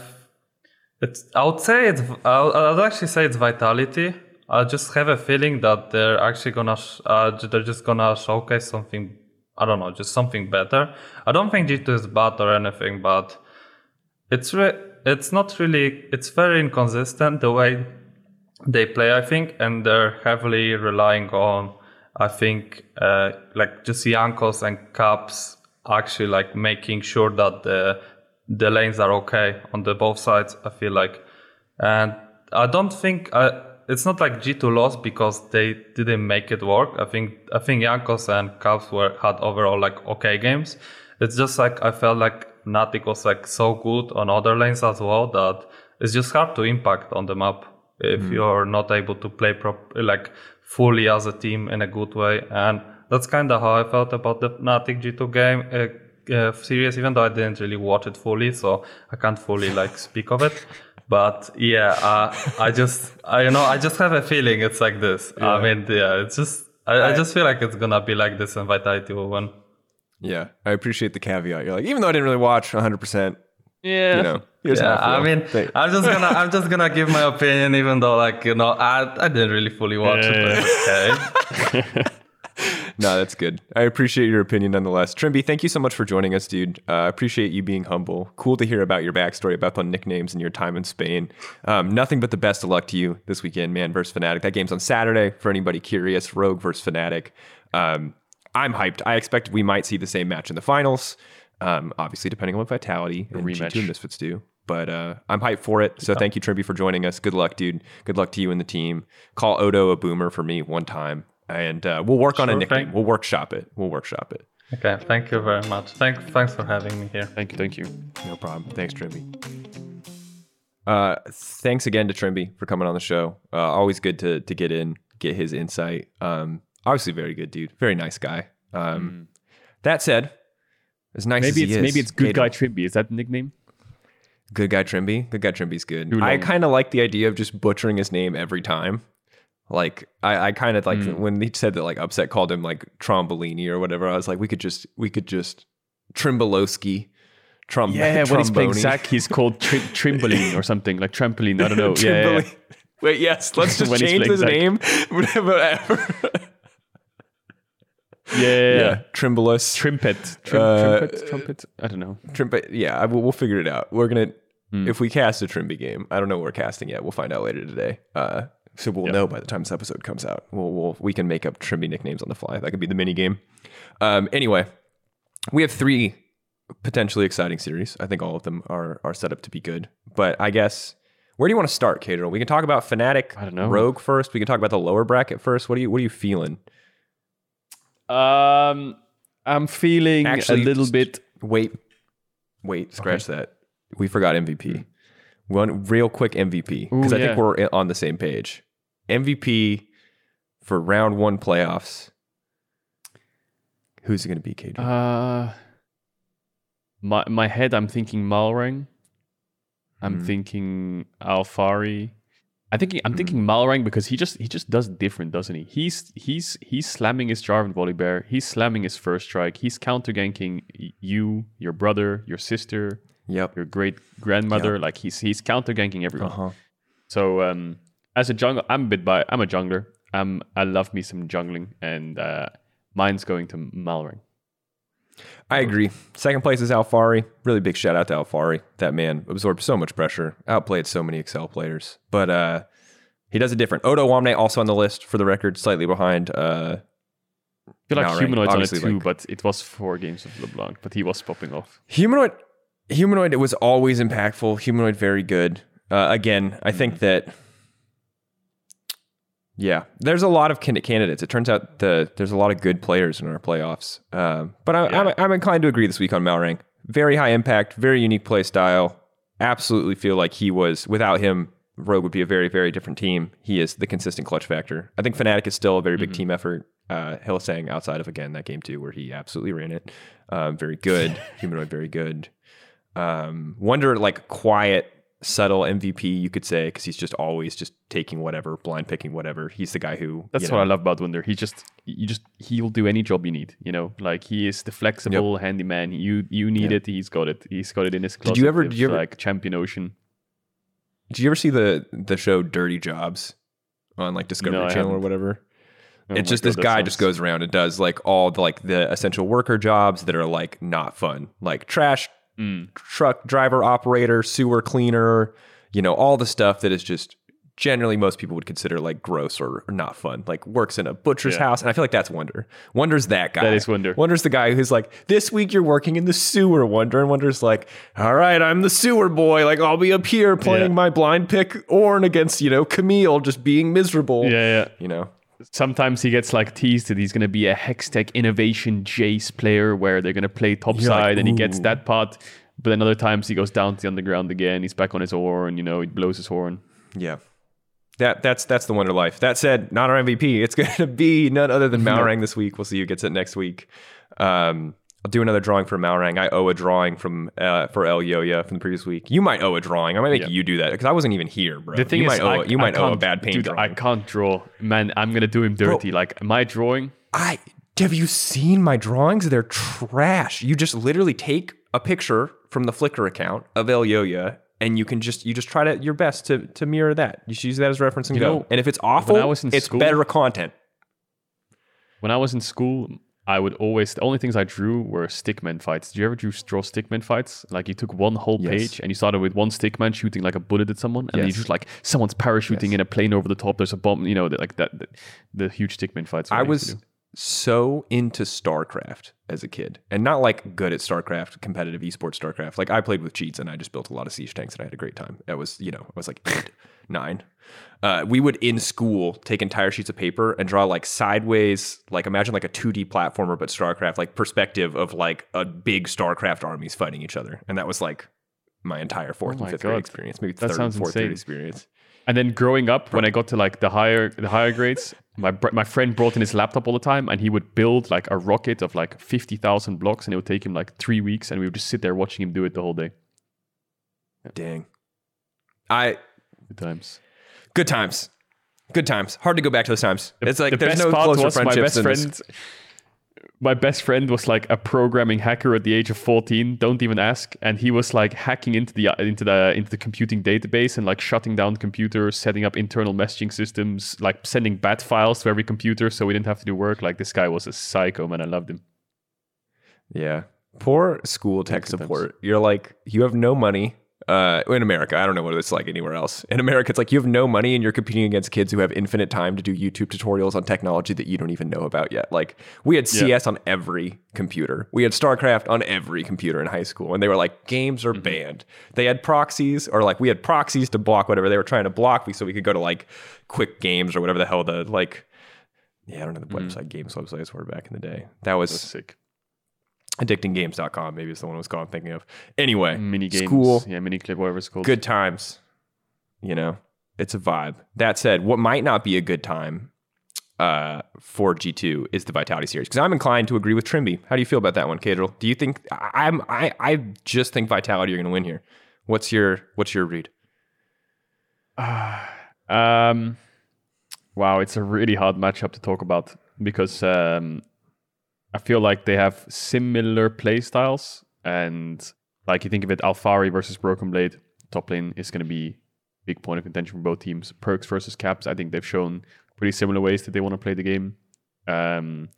it's I would say it's I'll, actually say it's Vitality. I just have a feeling that they're actually gonna uh, they're just gonna showcase something. I don't know, just something better. I don't think G2 is bad or anything, but it's re- it's not really it's very inconsistent the way they play. I think, and they're heavily relying on I think uh, like just Jankos and Caps actually like making sure that the the lanes are okay on the both sides. I feel like, and I don't think I, it's not like G2 lost because they didn't make it work. I think I think Jankos and Caps were had overall like okay games. It's just like I felt like Fnatic was like so good on other lanes as well that it's just hard to impact on the map if mm. you're not able to play prop like fully as a team in a good way. And that's kind of how I felt about the Fnatic G2 game uh, uh, series, even though I didn't really watch it fully, so I can't fully like speak of it. But yeah, uh, I just, I, you know, I just have a feeling it's like this. Yeah. I mean, yeah, it's just, I, I, I, just feel like it's gonna be like this, and Vitality will win. Yeah, I appreciate the caveat. You're like, even though I didn't really watch 100, percent yeah, you know, yeah. I mean, I'm just gonna I'm just gonna give my opinion, even though like you know I I didn't really fully watch yeah. it. okay. no, that's good. I appreciate your opinion nonetheless. Trymbi, thank you so much for joining us, dude. I uh, appreciate you being humble. Cool to hear about your backstory, about the nicknames and your time in Spain. Um, nothing but the best of luck to you this weekend, man, versus Fnatic. That game's on Saturday for anybody curious. Rogue versus Fnatic. Um, I'm hyped. I expect we might see the same match in the finals. Um, obviously, depending on what Vitality and Rematch. G2 Misfits do. But uh, I'm hyped for it. So yeah. thank you, Trymbi, for joining us. Good luck, dude. Good luck to you and the team. Call Odo a boomer for me one time, and uh, we'll work sure on a nickname. Thing. We'll workshop it. We'll workshop it. Okay. Thank you very much. Thanks. Thanks for having me here. Thank you. Thank you. No problem. Thanks, Trymbi. Uh, thanks again to Trymbi for coming on the show. Uh, always good to to get in, get his insight. Um, obviously very good dude, very nice guy. Um, mm. That said, as nice maybe as it's maybe it's Good Guy Trymbi. Is that the nickname? Good Guy Trymbi. Good Guy Trymbi's good. I kind of like the idea of just butchering his name every time. Like I, I kind of like mm. when he said that like upset called him like Trombolini or whatever. I was like, we could just we could just Trimbolowski. Trom- yeah, when he's playing Zac, he's called tri- Trimboline or something like trampoline. I don't know. yeah, yeah, Wait, yes, let's just change his Zac. name. Whatever. Yeah, yeah, Trimbolus, Trimpet, Trim, uh, Trimpet, Trumpet. I don't know. Trimpet. Yeah, I, we'll, we'll figure it out. We're gonna mm. if we cast a Trymbi game. I don't know what we're casting yet. We'll find out later today. Uh, so we'll know by the time this episode comes out. We'll, we'll we can make up Trymbi nicknames on the fly. That could be the mini game. Um, anyway, we have three potentially exciting series. I think all of them are are set up to be good. But I guess where do you want to start, Cato? We can talk about Fnatic, I don't know, Rogue first. We can talk about the lower bracket first. What are you What are you feeling? Um, I'm feeling Actually, a little bit. Wait, wait, scratch okay. that. We forgot MVP. One real quick MVP because I yeah. think we're on the same page. MVP for round one playoffs. Who's it going to be, Kate? Uh, my my head, I'm thinking Malrang. I'm mm. thinking Alphari. I think I'm thinking mm. Malrang because he just he just does different, doesn't he? He's he's he's slamming his Jarvan Volibear. He's slamming his first strike. He's counter ganking you, your brother, your sister, yep. your great grandmother. Yep. Like he's he's counter ganking everyone. Uh-huh. So um, as a jungle, I'm a bit by I'm a jungler. I'm I love me some jungling, and uh, mine's going to Malrang. I agree. Second place is Alphari. Really big shout out to Alphari. That man absorbed so much pressure, outplayed so many Excel players. But uh, he does it different. Odoamne also on the list for the record, slightly behind. Uh, I feel like Humanoid's on it too, like, but it was four games of LeBlanc, but he was popping off. Humanoid, Humanoid, it was always impactful. Humanoid, very good. Uh, again, I think mm-hmm. that yeah, there's a lot of candidates. It turns out the there's a lot of good players in our playoffs. Um, but I, am I'm, I'm inclined to agree this week on Malrang. Very high impact, very unique play style. Absolutely feel like he was without him, Rogue would be a very very different team. He is the consistent clutch factor. I think Fnatic is still a very big mm-hmm. team effort. Uh, Hylissang outside of again that game too, where he absolutely ran it. Um, very good, humanoid, very good. Um, Wunder like quiet subtle MVP, you could say, because he's just always just taking whatever, blind picking whatever. He's the guy who. That's you what I love about Wunder. He just you just he'll do any job you need. You know, like he is the flexible handyman. You you need Yeah. it. He's got it. He's got it in his closet. you ever- did you ever- like Champion Ocean? Did you ever see the the show Dirty Jobs on like Discovery No, Channel or whatever? Oh it's just God, this guy just goes around and does like all the like the essential worker jobs that are like not fun, like trash Mm. truck driver operator, sewer cleaner, you know, all the stuff that is just generally most people would consider like gross or, or not fun. Like works in a butcher's Yeah. house, and I feel like that's Wunder. Wunder's that guy. That is Wunder. Wunder's the guy who's like, this week you're working in the sewer, Wunder, and Wunder's like, all right, I'm the sewer boy. Like I'll be up here playing Yeah. my blind pick Ornn against you know Camille, just being miserable. Yeah, yeah. you know. Sometimes he gets like teased that he's going to be a Hextech Innovation Jace player where they're going to play topside like, and he gets that part. But then other times he goes down to the underground again. He's back on his horn. You know, he blows his horn. Yeah. That that's that's the Wunder life. That said, not our MVP. It's going to be none other than Malrang this week. We'll see who gets it next week. Um, I'll do another drawing for Malrang. I owe a drawing from uh, for Elyoya from the previous week. You might owe a drawing. I might make Yeah. you do that because I wasn't even here, bro. The thing you is, might owe, I, you I might owe a bad paint dude, drawing. I can't draw. Man, I'm going to do him dirty. Like my drawing, I have you seen my drawings? They're trash. You just literally take a picture from the Flickr account of Elyoya and you can just you just try to your best to to mirror that. You should use that as reference and You go. know, and if it's awful, I was in it's school- better content. when I was in school, I would always the only things I drew were stickman fights. Did you ever do, draw stickman fights? Like you took one whole Yes. page and you started with one stickman shooting like a bullet at someone, and then you just like someone's parachuting Yes. in a plane over the top. There's a bomb, you know, like that. The, the huge stickman fights. I what used to was. So into StarCraft as a kid, and not like good at StarCraft, competitive esports StarCraft. Like I played with cheats, and I just built a lot of siege tanks, and I had a great time. I was, you know, I was like eight, nine. Uh, we would in school take entire sheets of paper and draw like sideways, like imagine like a 2D platformer, but StarCraft, like perspective of like a big StarCraft armies fighting each other, and that was like my entire fourth and Oh my fifth God. grade experience, maybe That third, sounds fourth, insane. experience. And then growing up, when I got to like the higher the higher grades, my br- my friend brought in his laptop all the time, and he would build like a rocket of like fifty thousand blocks, and it would take him like three weeks, and we would just sit there watching him do it the whole day. Dang, I Good times. good times. Good times. Hard to go back to those times. It's like the there's no closer was my friendships best friend. My best friend was like a programming hacker at the age of 14. Don't even ask. And he was like hacking into the uh, into the into the computing database and like shutting down computers, setting up internal messaging systems, like sending bat files to every computer so we didn't have to do work. Like this guy was a psycho, man. I loved him. Yeah. Poor school tech good support. You're like, you have no money. Uh, in America, I don't know what it's like anywhere else. In America, it's like you have no money and you're competing against kids who have infinite time to do YouTube tutorials on technology that you don't even know about yet. Like we had Yeah. CS on every computer. We had StarCraft on every computer in high school, and they were like, games Mm-hmm. are banned. They had proxies, or like we had proxies to block whatever they were trying to block, so we could go to like quick games or whatever the hell the like. Yeah, I don't know the website games websites were back in the day. That was That's sick. addictinggames.com maybe it's the one I was called thinking of. Anyway, Mini games. school, Yeah, Miniclip, whatever it's called. good times. You know, it's a vibe. That said, what might not be a good time uh, for G2 is the Vitality series because I'm inclined to agree with Trymbi. How do you feel about that one, Caedrel? Do you think I- I'm I I just think Vitality are going to win here? What's your what's your read? Um, wow, it's a really hard matchup to talk about because um, I feel like they have similar play styles, and like you think of it, Alphari versus Broken Blade, top lane is going to be big point of contention for both teams. Perkz versus Caps, I think they've shown pretty similar ways that they want to play the game. Um,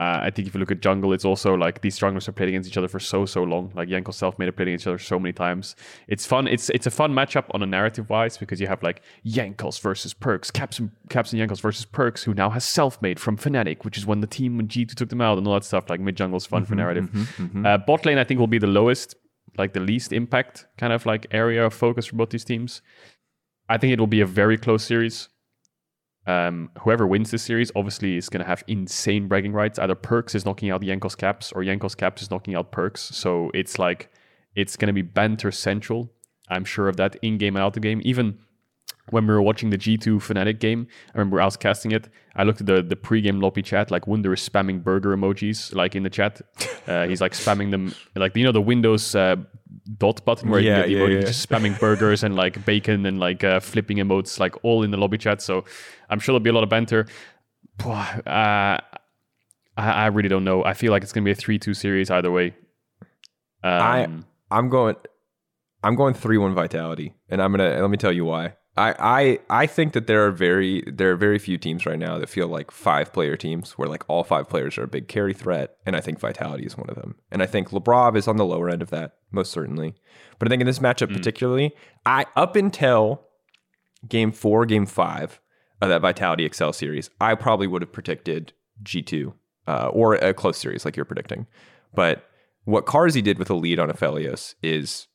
uh, I think if you look at jungle, it's also like these junglers have played against each other for so so long. Like Jankos Selfmade have played against each other so many times. It's fun. It's it's a fun matchup on a narrative wise because you have like Jankos versus Perkz, Caps and Caps and Jankos versus Perkz, who now has Selfmade from Fnatic, which is when the team when G2 took them out and all that stuff. Like mid jungle's fun for narrative. Uh, bot lane I think will be the lowest, like the least impact kind of like area of focus for both these teams. I think it will be a very close series. Um, whoever wins this series obviously is going to have insane bragging rights. Either Perkz is knocking out Jankos Caps or Jankos Caps is knocking out Perkz. So it's like it's going to be banter central. I'm sure of that in game and out of game. Even when we were watching the G2 Fnatic game, I remember I was casting it. I looked at the the pregame lobby chat. Like Wunder is spamming burger emojis like in the chat. Uh, he's like spamming them like you know the Windows uh, dot button where Yeah, you yeah, yeah. just spamming burgers and like bacon and like uh, flipping emotes like all in the lobby chat. So I'm sure there'll be a lot of banter. Uh, I, I really don't know. I feel like it's gonna be a three-two series either way. I- Um, I'm going. I'm going three one Vitality, and I'm gonna let me tell you why. I, I I think that there are very there are very few teams right now that feel like five player teams where like all five players are a big carry threat, and I think Vitality is one of them. And I think Labrov is on the lower end of that most certainly. But I think in this matchup particularly, I up until game four, game five of that Vitality Excel series, I probably would have predicted G two uh, or a close series like you're predicting. But what Carzzy did with a lead on Aphelios is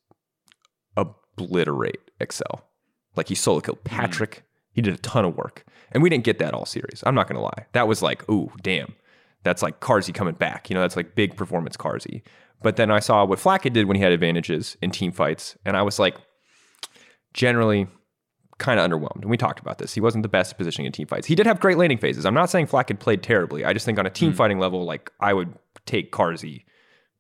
obliterate Excel. Like he solo killed mm-hmm. Patrik. He did a ton of work. And we didn't get that all series. I'm not going to lie. That was like, ooh, damn. That's like Carzzy coming back. You know, that's like big performance Carzzy. But then I saw what Flakked did when he had advantages in team fights. And I was like, generally kind of underwhelmed. And we talked about this. He wasn't the best positioning in team fights. He did have great landing phases. I'm not saying Flakked played terribly. I just think on a team mm. fighting level, like I would take Carzzy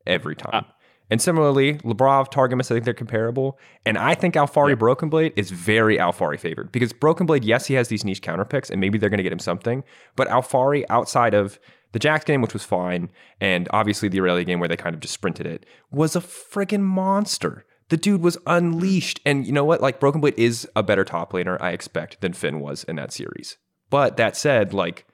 every time. Uh, and similarly, Labrov, Targamas, I think they're comparable. And I think Alphari Broken Blade is very Alphari favored because Broken Blade, yes, he has these niche counter picks, and maybe they're going to get him something. But Alphari, outside of the Jax game, which was fine, and obviously the Aurelia game where they kind of just sprinted it, was a friggin' monster. The dude was unleashed. And you know what? Like, Broken Blade is a better top laner, I expect, than Finn was in that series. But that said, like,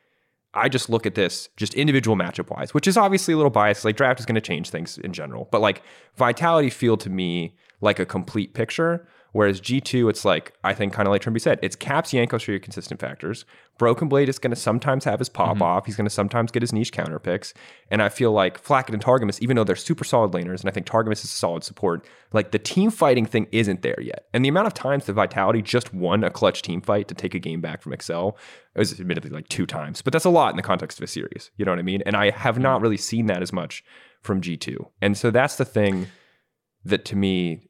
I just look at this just individual matchup wise, which is obviously a little biased. Like draft is going to change things in general, but like vitality feel to me like a complete picture. Whereas G2, it's like, I think kind of like Trymbi said, it's Caps Jankos for your consistent factors. Broken Blade is going to sometimes have his pop mm-hmm. off. He's going to sometimes get his niche counter picks. And I feel like Flakked and Targamas, even though they're super solid laners, and I think Targamas is a solid support, like the team fighting thing isn't there yet. And the amount of times the Vitality just won a clutch team fight to take a game back from Excel it was admittedly like two times, but that's a lot in the context of a series. You know what I mean? And I have not mm-hmm. really seen that as much from G2. And so that's the thing that to me,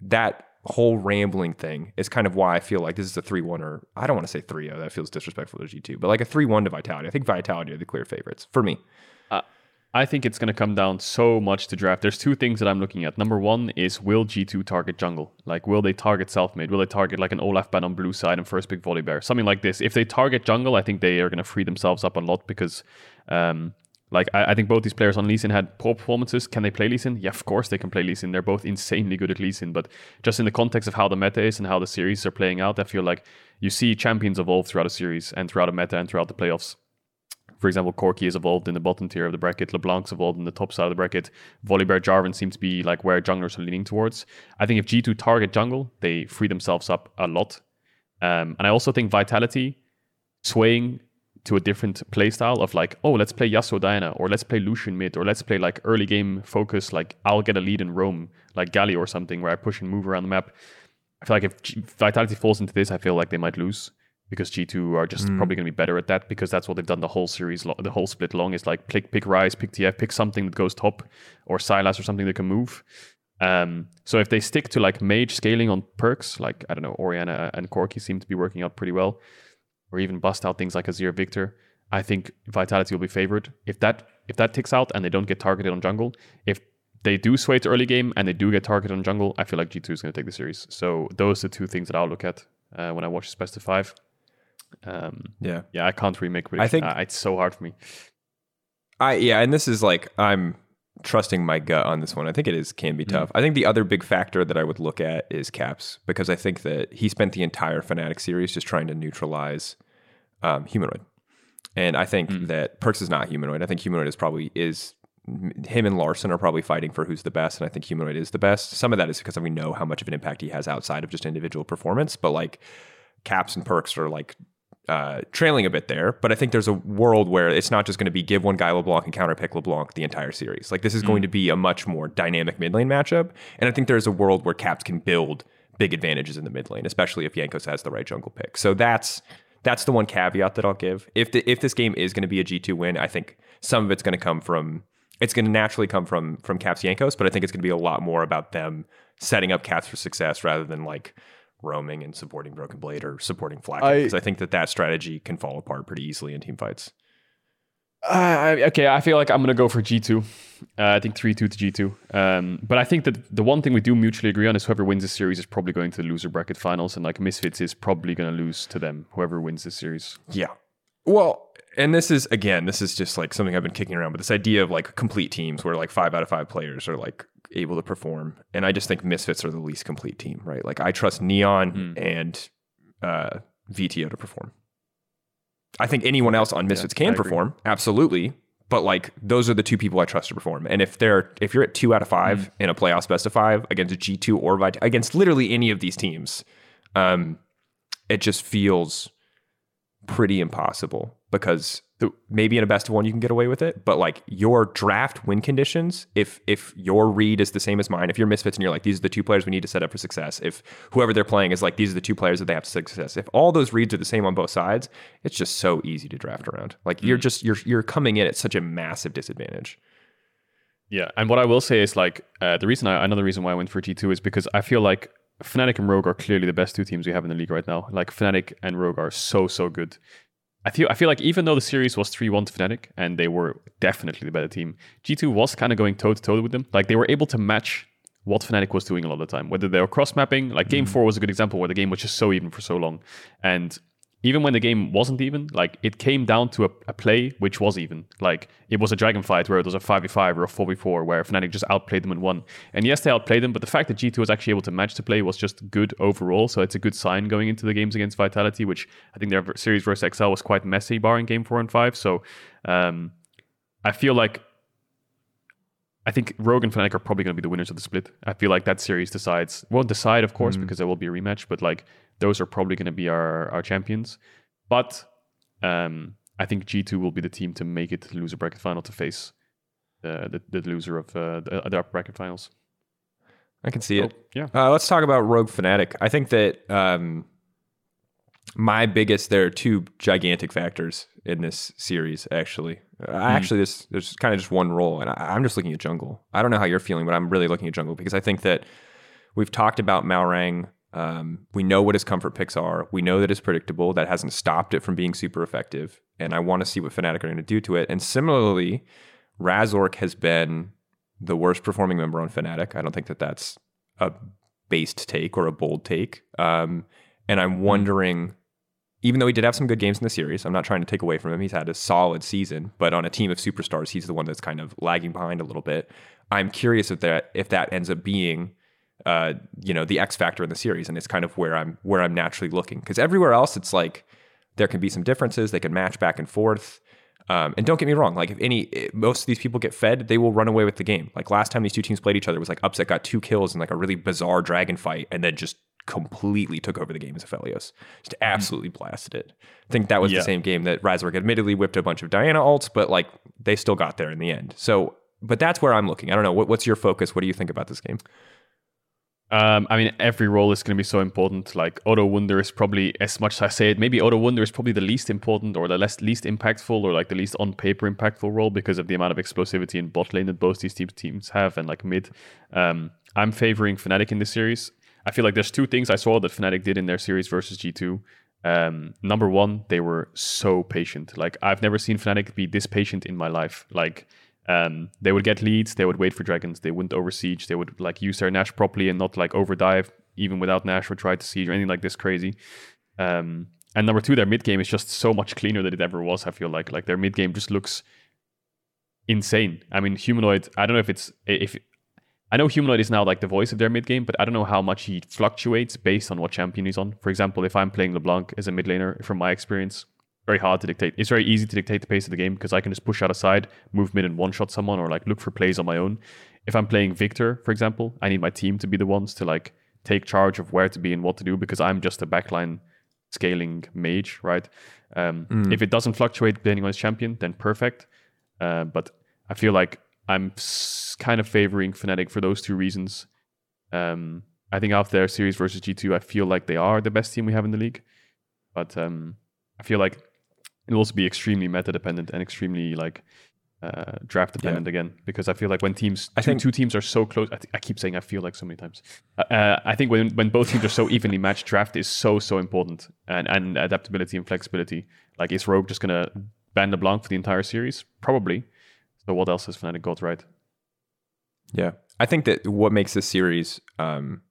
that whole rambling thing is kind of why I feel like this is a 3 1 or I don't want to say 3 0. That feels disrespectful to G2, but like a 3 1 to Vitality. I think Vitality are the clear favorites for me. I think it's going to come down so much to draft. There's two things that I'm looking at. Number one is will G2 target jungle? Like, will they target Selfmade? Will they target like an Olaf ban on blue side and first pick Volibear? Something like this. If they target jungle, I think they are going to free themselves up a lot because, um, like, I, I think both these players on Lee Sin had poor performances. Can they play Lee Sin? Yeah, of course they can play Lee Sin. They're both insanely good at Lee Sin. But just in the context of how the meta is and how the series are playing out, I feel like you see champions evolve throughout a series and throughout a meta and throughout the playoffs for example, Corki is evolved in the bottom tier of the bracket. LeBlanc's evolved in the top side of the bracket. Volibear Jarvan seems to be like where junglers are leaning towards. I think if G2 target jungle, they free themselves up a lot. Um, and I also think Vitality swaying to a different playstyle of like, oh, let's play Yasuo Diana, or let's play Lucian mid, or let's play like early game focus, like I'll get a lead in Rome, like Gali or something, where I push and move around the map. I feel like if G- Vitality falls into this, I feel like they might lose because G2 are just probably going to be better at that because that's what they've done the whole series, lo- the whole split long is like pick, pick Ryze, pick TF, pick something that goes top or Sylas or something that can move. Um, so if they stick to like mage scaling on Perkz, like I don't know, Orianna and Corki seem to be working out pretty well, or even bust out things like Azir Viktor, I think Vitality will be favored. If that if that ticks out and they don't get targeted on jungle, if they do sway to early game and they do get targeted on jungle, I feel like G2 is going to take the series. So those are the two things that I'll look at uh, when I watch this best of five. Um, Yeah. yeah, I can't remake. really I think- Uh, it's so hard for me. I yeah, and this is like I'm trusting my gut on this one. I think it is can be tough. I think the other big factor that I would look at is Caps because I think that he spent the entire Fnatic series just trying to neutralize um, humanoid, and I think that Perkz is not humanoid. I think humanoid is probably is him and Larssen are probably fighting for who's the best, and I think humanoid is the best. Some of that is because we know how much of an impact he has outside of just individual performance, but like Caps and Perkz are like uh, trailing a bit there, but I think there's a world where it's not just going to be give one guy LeBlanc and counterpick LeBlanc the entire series. Like this is going to be a much more dynamic mid lane matchup, and I think there's a world where Caps can build big advantages in the mid lane, especially if Jankos has the right jungle pick. So that's that's the one caveat that I'll give. If the, if this game is going to be a G2 win, I think some of it's going to come from it's going to naturally come from from Caps Jankos, but I think it's going to be a lot more about them setting up Caps for success rather than like roaming and supporting Broken Blade or supporting Flack I- because I think that that strategy can fall apart pretty easily in team fights. Uh, okay, I feel like I'm gonna go for G2. Uh, I think three two to G2. Um, but I think that the one thing we do mutually agree on is whoever wins this series is probably going to the loser bracket finals, and like Misfits is probably gonna lose to them. Whoever wins this series. Yeah. Well, and this is again, this is just like something I've been kicking around, but this idea of like complete teams where like five out of five players are like able to perform, and I just think Misfits are the least complete team, right? Like I trust Neon Mm. and uh, Vetheo to perform. I think anyone else on Misfits I can perform, absolutely. But like those are the two people I trust to perform. And if they're if you're at two out of five Mm. in a playoffs best of five against G two or Vit- against literally any of these teams, um, it just feels pretty impossible because maybe in a best of one you can get away with it, but like your draft win conditions, if if your read is the same as mine, if you're misfits and you're like these are the two players we need to set up for success, if whoever they're playing is like these are the two players that they have to success, if all those reads are the same on both sides, it's just so easy to draft around. Like you're just you're you're coming in at such a massive disadvantage. Yeah, and what I will say is like uh, the reason I another reason why I went for G two is because I feel like Fnatic and Rogue are clearly the best two teams we have in the league right now. Like Fnatic and Rogue are so so good. I feel I feel like even though the series was three one to Fnatic and they were definitely the better team, G two was kind of going toe to toe with them. Like they were able to match what Fnatic was doing a lot of the time. Whether they were cross mapping, like Game mm. Four was a good example where the game was just so even for so long, and even when the game wasn't even, like it came down to a, a play which was even. Like it was a dragon fight where it was a 5v5 or a 4v4 where Fnatic just outplayed them and won. And yes, they outplayed them, but the fact that G2 was actually able to match the play was just good overall. So it's a good sign going into the games against Vitality, which I think their series versus XL was quite messy, barring game four and five. So um, I feel like I think Rogue and Fnatic are probably going to be the winners of the split. I feel like that series decides, won't decide, of course, because there will be a rematch, but like those are probably going to be our, our champions. But um, I think G2 will be the team to make it to the loser bracket final to face uh, the, the loser of uh, the, the upper bracket finals. I can see it. Yeah. Uh, let's talk about Rogue Fnatic. I think that um, my biggest, there are two gigantic factors in this series, actually. Uh, Actually, this, there's kind of just one role, and I, I'm just looking at jungle. I don't know how you're feeling, but I'm really looking at jungle because I think that we've talked about Malrang. Um, we know what his comfort picks are. We know that it's predictable. That hasn't stopped it from being super effective. And I want to see what Fnatic are going to do to it. And similarly, Razork has been the worst performing member on Fnatic. I don't think that that's a based take or a bold take. Um, and I'm wondering, even though he did have some good games in the series, I'm not trying to take away from him. He's had a solid season, but on a team of superstars, he's the one that's kind of lagging behind a little bit. I'm curious if that if that ends up being, uh, you know, the X factor in the series, and it's kind of where I'm where I'm naturally looking because everywhere else, it's like there can be some differences. They can match back and forth. Um, and don't get me wrong, like if any, eh, most of these people get fed, they will run away with the game. Like last time these two teams played each other was like Upset got two kills in like a really bizarre dragon fight, and then just completely took over the game as Aphelios. Just absolutely blasted it. I think that was Yeah. the same game that Razork admittedly whipped a bunch of Diana ults, but like they still got there in the end. So, but that's where I'm looking. I don't know. What, what's your focus? What do you think about this game? Um, I mean, every role is going to be so important. Like Odo Wunder is probably, as much as I say it, maybe Odo Wunder is probably the least important or the less least impactful or like the least on paper impactful role because of the amount of explosivity in bot lane that both these teams teams have and like mid. Um, I'm favoring Fnatic in this series. I feel like there's two things I saw that Fnatic did in their series versus G2. Um, number one, they were so patient. Like I've never seen Fnatic be this patient in my life. Like um, they would get leads, they would wait for dragons, they wouldn't over siege, they would like use their Nash properly and not like overdive even without Nash or try to siege or anything like this crazy. Um, and number two, their mid game is just so much cleaner than it ever was. I feel like like their mid game just looks insane. I mean, humanoid. I don't know if it's if I know humanoid is now like the voice of their mid game, but I don't know how much he fluctuates based on what champion he's on. For example, if I'm playing LeBlanc as a mid laner, from my experience, very hard to dictate. It's very easy to dictate the pace of the game because I can just push out a side, move mid, and one shot someone, or like look for plays on my own. If I'm playing Viktor, for example, I need my team to be the ones to like take charge of where to be and what to do because I'm just a backline scaling mage, right? Um, If it doesn't fluctuate depending on his champion, then perfect. Uh, but I feel like I'm s- kind of favoring Fnatic for those two reasons. Um, I think after their series versus G2, I feel like they are the best team we have in the league. But um, I feel like it'll also be extremely meta dependent and extremely like uh, draft dependent again because I feel like when teams I two, think- two teams are so close, I, th- I keep saying I feel like so many times. Uh, uh, I think when when both teams are so evenly matched, draft is so so important and and adaptability and flexibility. Like is Rogue just gonna ban LeBlanc for the entire series? Probably. So what else has Fnatic got right? Yeah, I think that what makes this series um,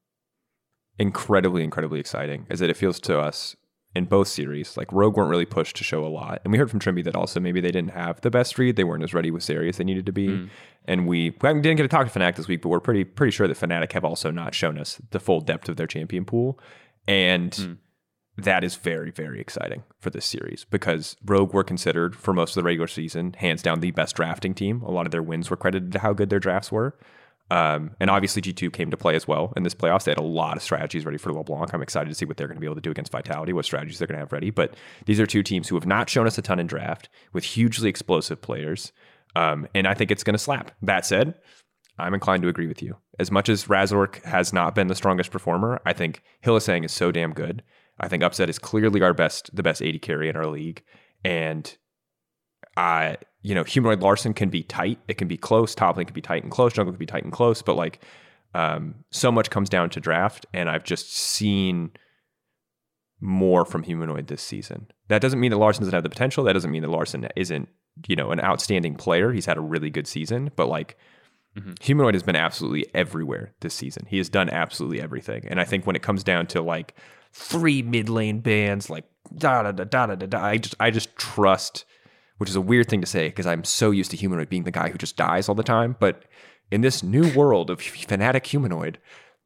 incredibly, incredibly exciting is that it feels to us in both series like Rogue weren't really pushed to show a lot, and we heard from Trymbi that also maybe they didn't have the best read. They weren't as ready with Sari as they needed to be, mm. and we, we didn't get to talk to Fnatic this week, but we're pretty pretty sure that Fnatic have also not shown us the full depth of their champion pool, and. Mm. That is very, very exciting for this series because Rogue were considered for most of the regular season, hands down, the best drafting team. A lot of their wins were credited to how good their drafts were. Um, and obviously, G2 came to play as well in this playoffs. They had a lot of strategies ready for LeBlanc. I'm excited to see what they're going to be able to do against Vitality, what strategies they're going to have ready. But these are two teams who have not shown us a ton in draft with hugely explosive players. Um, and I think it's going to slap. That said, I'm inclined to agree with you. As much as Razork has not been the strongest performer, I think Hylissang is so damn good. I think Upset is clearly our best, the best AD carry in our league. And I, you know, humanoid Larssen can be tight. It can be close. Top lane can be tight and close. Jungle can be tight and close. But like, um, so much comes down to draft, and I've just seen more from humanoid this season. That doesn't mean that Larssen doesn't have the potential. That doesn't mean that Larssen isn't, you know, an outstanding player. He's had a really good season, but like. Mm-hmm. Humanoid has been absolutely everywhere this season. He has done absolutely everything. And I think when it comes down to like three mid lane bands, like da da da da da da, I just I just trust which is a weird thing to say because I'm so used to humanoid being the guy who just dies all the time. But in this new world of Fnatic humanoid,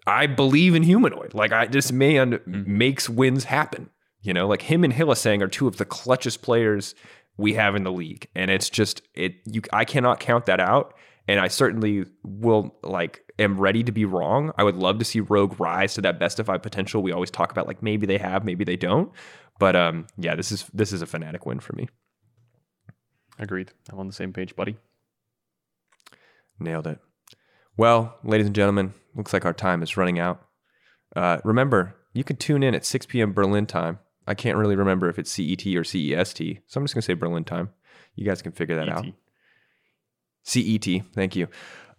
I believe in humanoid. Like I, this man mm-hmm. makes wins happen. You know, like him and Hylissang are two of the clutchest players we have in the league, and it's just it. You, I cannot count that out, and I certainly will like am ready to be wrong. I would love to see Rogue rise to that best of five potential. We always talk about like maybe they have, maybe they don't, but um, yeah, this is this is a Fnatic win for me. Agreed. I'm on the same page, buddy. Nailed it. Well, ladies and gentlemen, looks like our time is running out. Uh, remember, you can tune in at 6 p.m. Berlin time. I can't really remember if it's CET or CEST, so I'm just going to say Berlin time. You guys can figure that ET. out. CET, thank you.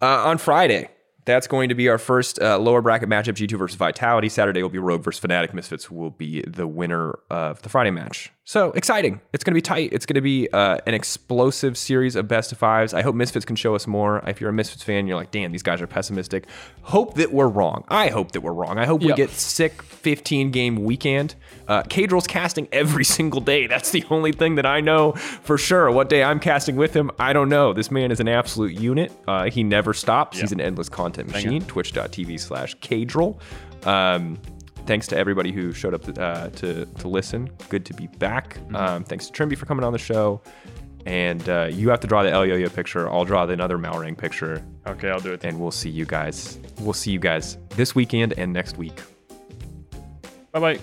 Uh, on Friday, that's going to be our first uh, lower bracket matchup G2 versus Vitality. Saturday will be Rogue versus Fnatic. Misfits will be the winner of the Friday match. So exciting. It's going to be tight. It's going to be uh, an explosive series of best of fives. I hope Misfits can show us more. If you're a Misfits fan, you're like, damn, these guys are pessimistic. Hope that we're wrong. I hope that we're wrong. I hope yep. we get sick 15 game weekend. Uh, casting every single day. That's the only thing that I know for sure. What day I'm casting with him, I don't know. This man is an absolute unit. Uh, he never stops. Yep. He's an endless content machine. Twitch.tv slash Caedrel. Um, thanks to everybody who showed up to, uh, to, to listen. Good to be back. Mm-hmm. Um, thanks to Trymbi for coming on the show. And uh, you have to draw the Elyoya picture. I'll draw the another Malrang picture. Okay, I'll do it. And we'll see you guys. We'll see you guys this weekend and next week. Bye bye.